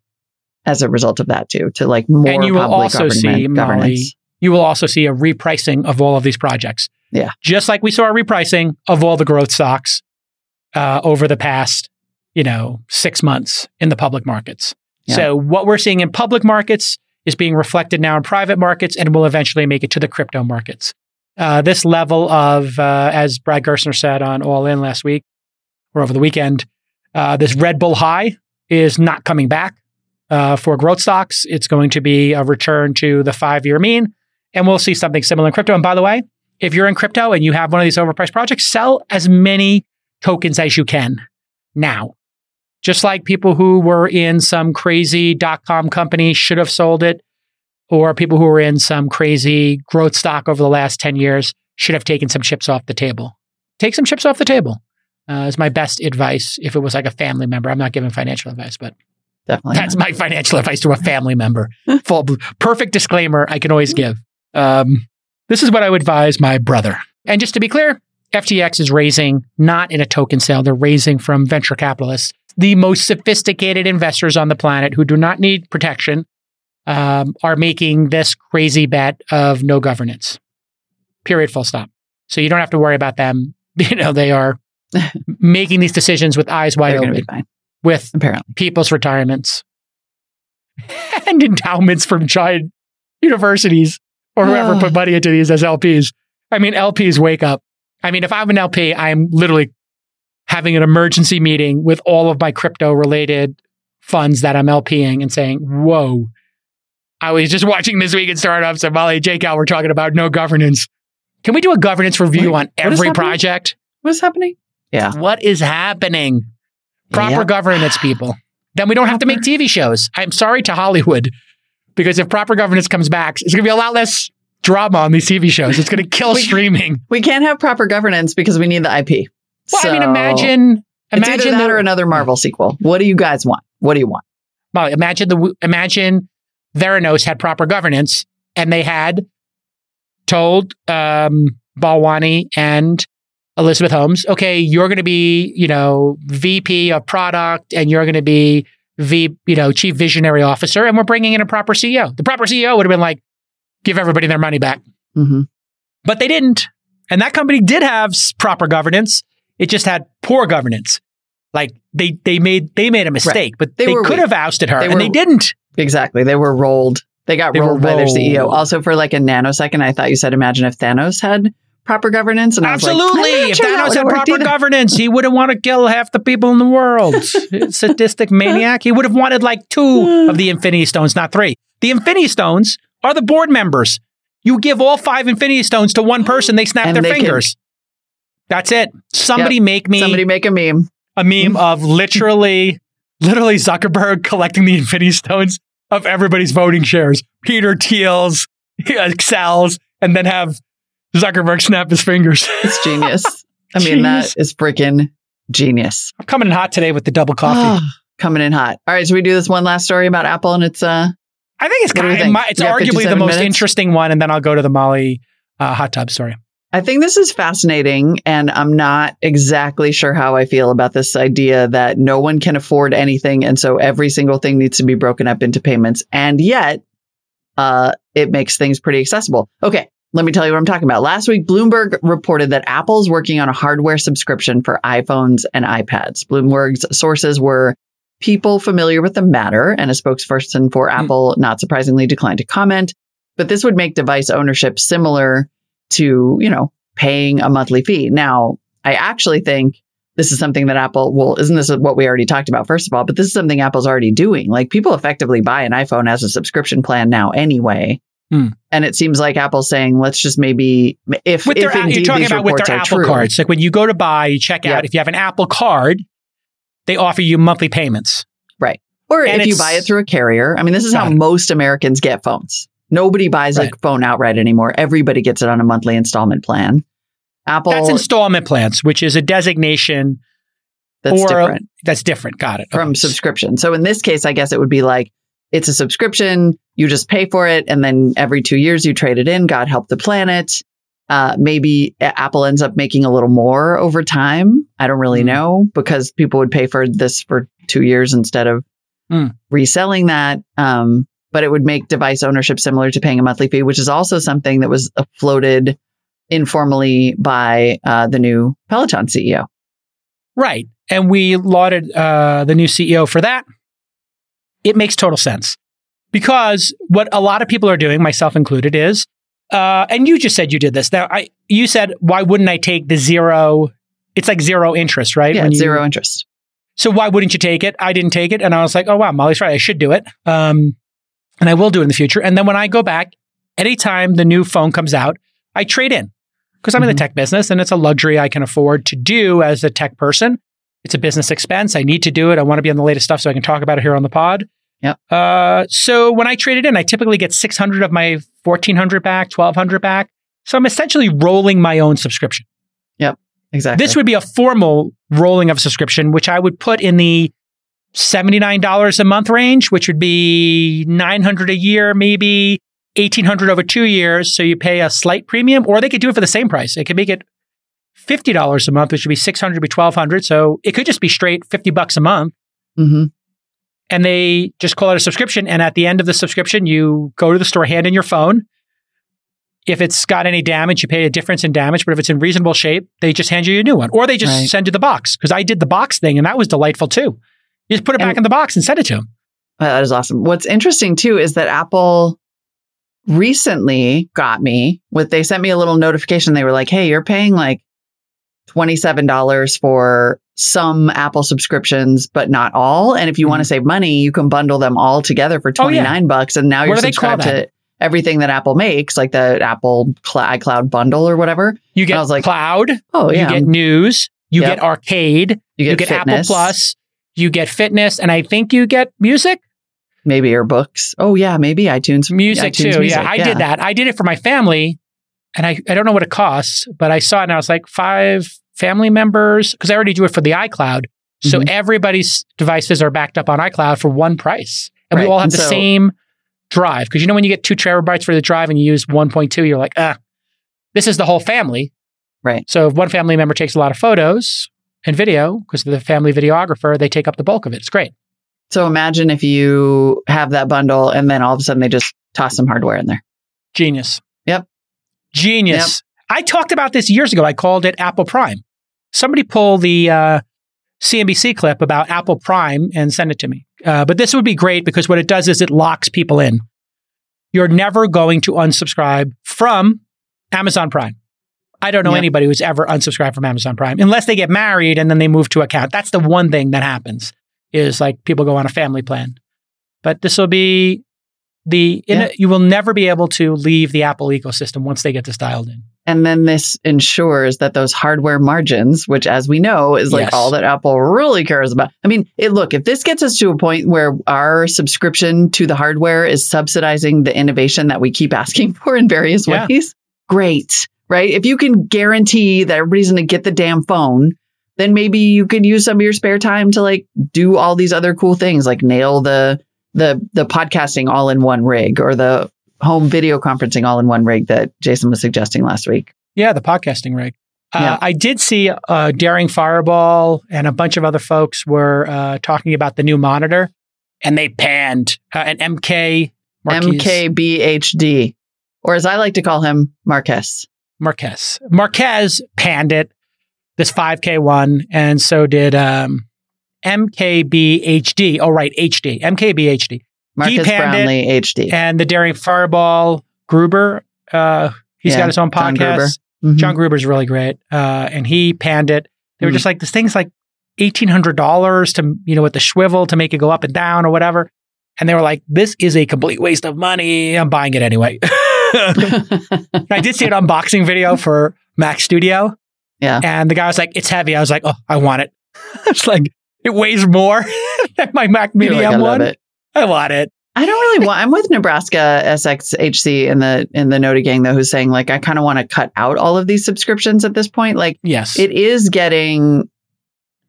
as a result of that too, to like more and you will also see, Molly, governance. You will also see a repricing of all of these projects. Yeah. Just like we saw a repricing of all the growth stocks uh, over the past, you know, six months in the public markets. Yeah. So what we're seeing in public markets is being reflected now in private markets and will eventually make it to the crypto markets. Uh, this level of, uh, as Brad Gerstner said on All In last week or over the weekend, uh, this Red Bull high is not coming back uh, for growth stocks. It's going to be a return to the five year mean. And we'll see something similar in crypto. And by the way, if you're in crypto and you have one of these overpriced projects, sell as many tokens as you can now. Just like people who were in some crazy dot com company should have sold it, or people who were in some crazy growth stock over the last 10 years should have taken some chips off the table. Take some chips off the table uh, is my best advice if it was like a family member. I'm not giving financial advice, but Definitely. that's my financial advice to a family member. Full perfect disclaimer I can always give. Um, this is what I would advise my brother. And just to be clear, FTX is raising not in a token sale, they're raising from venture capitalists, the most sophisticated investors on the planet who do not need protection, um, are making this crazy bet of no governance. Period, full stop. So you don't have to worry about them. You know, they are making these decisions with eyes wide They're open with apparently. people's retirements and endowments from giant universities or whoever put money into these as LPs. I mean, LPs wake up. I mean, if I'm an LP, I'm literally having an emergency meeting with all of my crypto related funds that I'm LPing and saying, whoa, I was just watching this week in startups and Molly and J Cal were talking about no governance. Can we do a governance review Wait, on every happening? project? What's happening? Yeah. What is happening? Proper Yep. governance, people. Then we don't have to make TV shows. I'm sorry to Hollywood because if proper governance comes back, it's going to be a lot less drama on these TV shows. It's going to kill We- streaming. We can't have proper governance because we need the IP. Well, I mean, So, imagine, imagine that the, or another Marvel sequel. What do you guys want? What do you want? Molly, imagine the imagine Theranos had proper governance and they had told um, Balwani and Elizabeth Holmes, okay, you're going to be, you know, VP of product and you're going to be V, you know, chief visionary officer, and we're bringing in a proper CEO. The proper CEO would have been like, give everybody their money back, hmm but they didn't. And that company did have proper governance. It just had poor governance. Like they they made they made a mistake, but They they, could weak. have ousted her, They and were- they didn't. Exactly. They were rolled. They got They were rolled by their CEO. Also, for like a nanosecond, I thought you said, imagine if Thanos had proper governance. And I was like, Absolutely. If sure that Thanos would've had proper either. governance, he wouldn't want to kill half the people in the world. Sadistic maniac. He would have wanted like two of the Infinity Stones, not three. The Infinity Stones are the board members. You give all five Infinity Stones to one person, they snap And their they can- fingers. That's it. Somebody make me Somebody make a meme. a meme of literally, literally Zuckerberg collecting the Infinity Stones of everybody's voting shares. Peter Thiel's, Accel's, and then have Zuckerberg snap his fingers. It's genius. I mean, that is freaking genius. I'm coming in hot today with the double coffee. Ah, coming in hot. All right, so we do this one last story about Apple, and it's uh, I think it's kind think? my, it's arguably the most minutes? interesting one, and then I'll go to the Molly uh, hot tub story. I think this is fascinating, and I'm not exactly sure how I feel about this idea that no one can afford anything, and so every single thing needs to be broken up into payments, and yet, uh, it makes things pretty accessible. Okay, let me tell you what I'm talking about. Last week, Bloomberg reported that Apple's working on a hardware subscription for iPhones and iPads. Bloomberg's sources were people familiar with the matter, and a spokesperson for hmm. Apple, not surprisingly, declined to comment. But this would make device ownership similar to, you know, paying a monthly fee. Now, I actually think this is something that Apple, well, isn't this what we already talked about, first of all? But this is something Apple's already doing. Like people effectively buy an iPhone as a subscription plan now anyway. Hmm. And it seems like Apple's saying, let's just maybe, if, With if their, indeed you're talking about with their Apple true, cards. Like when you go to buy, you check out. If you have an Apple card, they offer you monthly payments. Right? Or and if you buy it through a carrier. I mean, this is how it. most Americans get phones. Nobody buys Right. a phone outright anymore. Everybody gets it on a monthly installment plan. Apple, That's installment plans, which is a designation that's or different. that's different. Got it. from Okay. subscription. So in this case, I guess it would be like it's a subscription. You just pay for it, and then every two years you trade it in. God help the planet. Uh, maybe Apple ends up making a little more over time. I don't really Hmm. know because people would pay for this for two years instead of Hmm. reselling that. Um, but it would make device ownership similar to paying a monthly fee, which is also something that was floated informally by uh, the new Peloton CEO. Right. And we lauded uh, the new CEO for that. It makes total sense because what a lot of people are doing, myself included, is, uh, and you just said you did this. Now, I you said why wouldn't I take the zero? It's like zero interest, right? Yeah, you- zero interest. So why wouldn't you take it? I didn't take it, and I was like, oh wow, Molly's right. I should do it, um, and I will do it in the future. And then when I go back, anytime the new phone comes out, I trade in because I'm in the Mhm. tech business, and it's a luxury I can afford to do as a tech person. It's a business expense. I need to do it. I want to be on the latest stuff so I can talk about it here on the pod. Yep. Uh, so when I trade it in, I typically get 600 of my 1400 back, 1200 back. So I'm essentially rolling my own subscription. Yep. Exactly. This would be a formal rolling of subscription, which I would put in the $79 a month range, which would be 900 a year, maybe 1800 over two years. So you pay a slight premium, or they could do it for the same price. They could make it fifty dollars a month, which would be six hundred, be twelve hundred. So it could just be straight fifty bucks a month, hmm and they just call it a subscription. And at the end of the subscription, you go to the store, hand in your phone. If it's got any damage, you pay a difference in damage. But if it's in reasonable shape, they just hand you a new one, or they just Right. send you the box. Because I did the box thing, and that was delightful too. You just put it And- back in the box and send it to them. That is awesome. What's interesting too is that Apple recently got me with, they sent me a little notification. They were like, Hey, you're paying like $27 for some Apple subscriptions, but not all. And if you want to save money, you can bundle them all together for Mm-hmm. Oh, yeah. 29 bucks. And now What you're subscribed to everything that Apple makes, like the Apple Cl- iCloud bundle or whatever. You get I was like, cloud, Oh, yeah. you get news, you Yep. get arcade, You you get get, Apple. Plus, you get fitness, and I think you get music. maybe or books. Oh, yeah. Maybe iTunes. Music iTunes too. music, yeah, I did that. I did it for my family, and I, I don't know what it costs, but I saw it and I was like five family members because I already do it for the iCloud. So Mhm. everybody's devices are backed up on iCloud for one price, and we all have And the so- same drive. Because you know when you get two terabytes for the drive and you use 1.2, you're like, ah, this is the whole family. Right. So if one family member takes a lot of photos and video, because they're the family videographer, they take up the bulk of it. It's great. So imagine if you have that bundle and then all of a sudden they just toss some hardware in there. Genius. Yep. Genius. I talked about this years ago. I called it Apple Prime. Somebody pull the uh, CNBC clip about Apple Prime and send it to me. Uh, but this would be great because what it does is it locks people in. You're never going to unsubscribe from Amazon Prime. I don't know Yep. anybody who's ever unsubscribed from Amazon Prime unless they get married and then they move to account. That's the one thing that happens is like people go on a family plan. But this will be the Yeah. you will never be able to leave the Apple ecosystem once they get this dialed in. And then this ensures that those hardware margins, which as we know is like Yes. all that Apple really cares about. I mean, it, look, if this gets us to a point where our subscription to the hardware is subsidizing the innovation that we keep asking for in various Yeah. ways, great, right? If you can guarantee that everybody's going to get the damn phone, then maybe you could use some of your spare time to like do all these other cool things, like nail the the the podcasting all in one rig or the home video conferencing all in one rig that Jason was suggesting last week. Yeah, the podcasting rig. Uh, Yeah. I did see uh, Daring Fireball and a bunch of other folks were uh, talking about the new monitor, and they panned uh, an MK Marques, MKBHD, or as I like to call him, Marques. Marques. Marques panned it, this 5K one, and so did um, MKBHD. Oh, right, HD. MKBHD. Marcus panned Brownlee HD. And the Daring Fireball Gruber, uh, he's Yeah, got his own podcast. John Gruber. Mhm. John Gruber's really great. Uh, and he panned it. They were Mhm. just like, this thing's like $1,800 to, you know, with the swivel to make it go up and down or whatever. And they were like, this is a complete waste of money. I'm buying it anyway. I did see an unboxing video for Mac Studio. Yeah. And the guy was like, it's heavy. I was like, oh, I want it. it's like, it weighs more than my Mac Mini like, I love M1. it. I want it. I don't really want. I'm with Nebraska SXHC in the in the Noti gang though, who's saying like I kind of want to cut out all of these subscriptions at this point. Like Yes. it is getting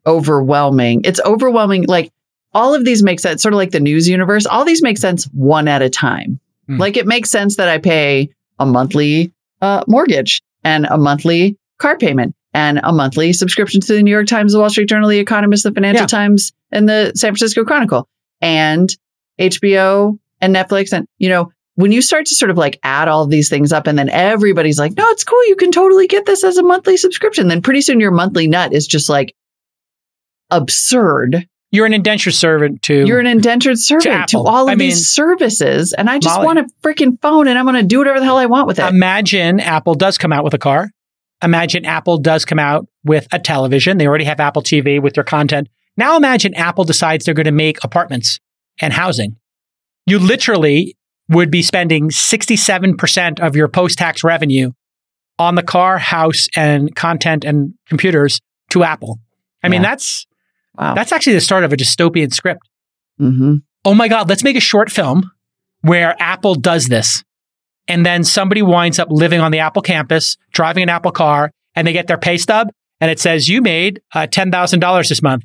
overwhelming. It's overwhelming. Like all of these make sense. Sort of like the news universe. All these make sense one at a time. Mm. Like it makes sense that I pay a monthly uh, mortgage and a monthly car payment and a monthly subscription to the New York Times, the Wall Street Journal, the Economist, the Financial Yeah. Times, and the San Francisco Chronicle, and HBO and Netflix. And, you know, when you start to sort of like add all these things up and then everybody's like, no, it's cool. You can totally get this as a monthly subscription. Then pretty soon your monthly nut is just like absurd. You're an indentured servant to. You're an indentured servant to, Apple. all of I mean, these services. And I just Molly- want a freaking phone and I'm going to do whatever the hell I want with it. Imagine Apple does come out with a car. Imagine Apple does come out with a television. They already have Apple TV with their content. Now imagine Apple decides they're going to make apartments and housing. You literally would be spending 67% of your post tax revenue on the car, house, and content and computers to Apple. I mean, that's wow. that's actually the start of a dystopian script. hmm oh my God, let's make a short film where Apple does this. And then somebody winds up living on the Apple campus, driving an Apple car, and they get their pay stub and it says, you made uh, $10,000 this month,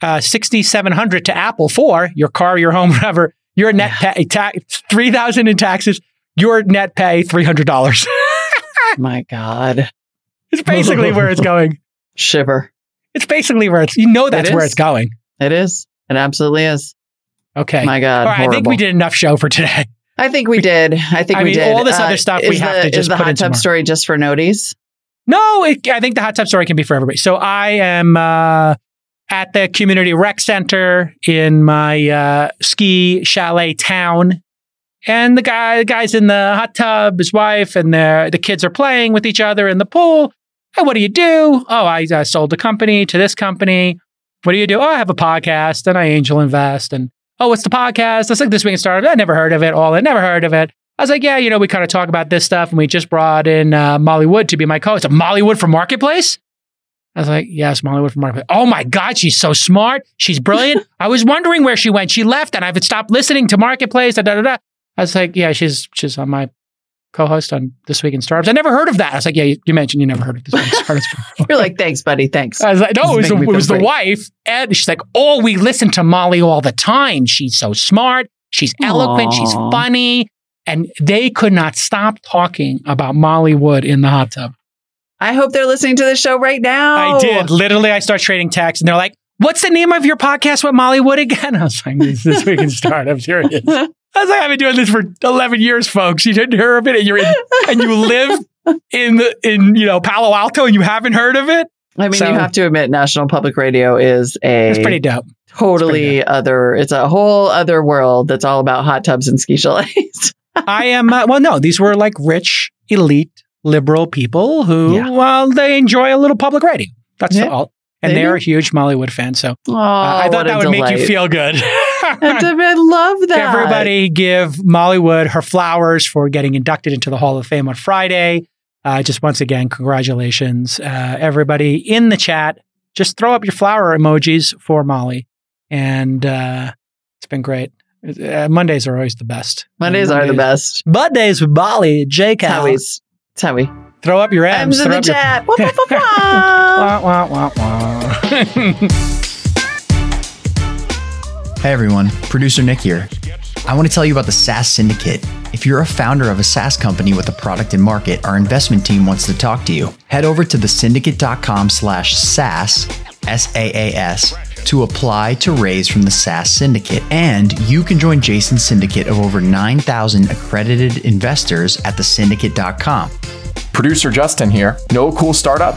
uh, 6700 to Apple for your car, your home, whatever. Your net pay, ta- 3000 in taxes, your net pay $300. My God. It's basically where it's going. Shiver. It's basically where it's. You know that's It where it's going. It is. It absolutely is. Okay. My God. All right. I think we did enough show for today. I think we did. I think I we mean, did. Uh, all this other stuff we have the, to just is the hot tub tomorrow. story just for noties? No, it, I think the hot tub story can be for everybody. So I am uh, at the community rec center in my uh, ski chalet town, and the guy, the guy's in the hot tub, his wife, and the the kids are playing with each other in the pool. Hey, what do you do? Oh, I, I sold a company to this company. What do you do? Oh, I have a podcast and I angel invest. And oh, what's the podcast? It's like this week in startup. I never heard of it. All I never heard of it. I was like, yeah, you know, we kind of talk about this stuff, and we just brought in uh, Molly Wood to be my co-host. Molly Wood from Marketplace. I was like, yes, Molly Wood from Marketplace. Oh my God, she's so smart. She's brilliant. I was wondering where she went. She left, and I've stopped listening to Marketplace. Da, da, da, da. I was like, yeah, she's she's on my co-host on This Week in Startups. I never heard of that. I was like, yeah, you, you mentioned you never heard of This Week in Startups. You're like, thanks, buddy. Thanks. I was like, no, it was, the, it was the wife. And she's like, oh, we listen to Molly all the time. She's so smart. She's eloquent. She's funny. And they could not stop talking about Molly Wood in the hot tub. I hope they're listening to the show right now. I did. Literally, I start trading texts and they're like, what's the name of your podcast with Molly Wood again? I was like, this, this week in startups. Here it is. I was like, I've been doing this for 11 years, folks. You didn't hear of it and you're in, and you live in the, in, you know, Palo Alto and you haven't heard of it. I mean, So- you have to admit, National Public Radio is a It's pretty dope. totally it's other. It's a whole other world that's all about hot tubs and ski chalets. I am, uh, well, no, these were like rich, elite, liberal people who, Yeah. well, they enjoy a little public radio. That's Yeah, all. And they they're do. a huge Mollywood fan. So Oh, uh, I thought that would make you feel good. I I love that. Everybody give Molly Wood her flowers for getting inducted into the Hall of Fame on Friday. Uh, just once again, congratulations. Uh, everybody in the chat, just throw up your flower emojis for Molly. And uh, it's been great. Uh, Mondays are always the best. Mondays are the best. Mondays with Molly, J It's how Cal. we. It's how we. Throw up your M's. M's in the up your- chat. Wah, wah, wah, wah. Wah, wah, wah, wah. Hey everyone, producer Nick here. I want to tell you about the SaaS Syndicate. If you're a founder of a SaaS company with a product in market, our investment team wants to talk to you. Head over to thesyndicate.com slash SaaS, S-A-A-S, to apply to raise from the SaaS Syndicate. And you can join Jason's syndicate of over 9,000 accredited investors at thesyndicate.com. Producer Justin here. A cool startup?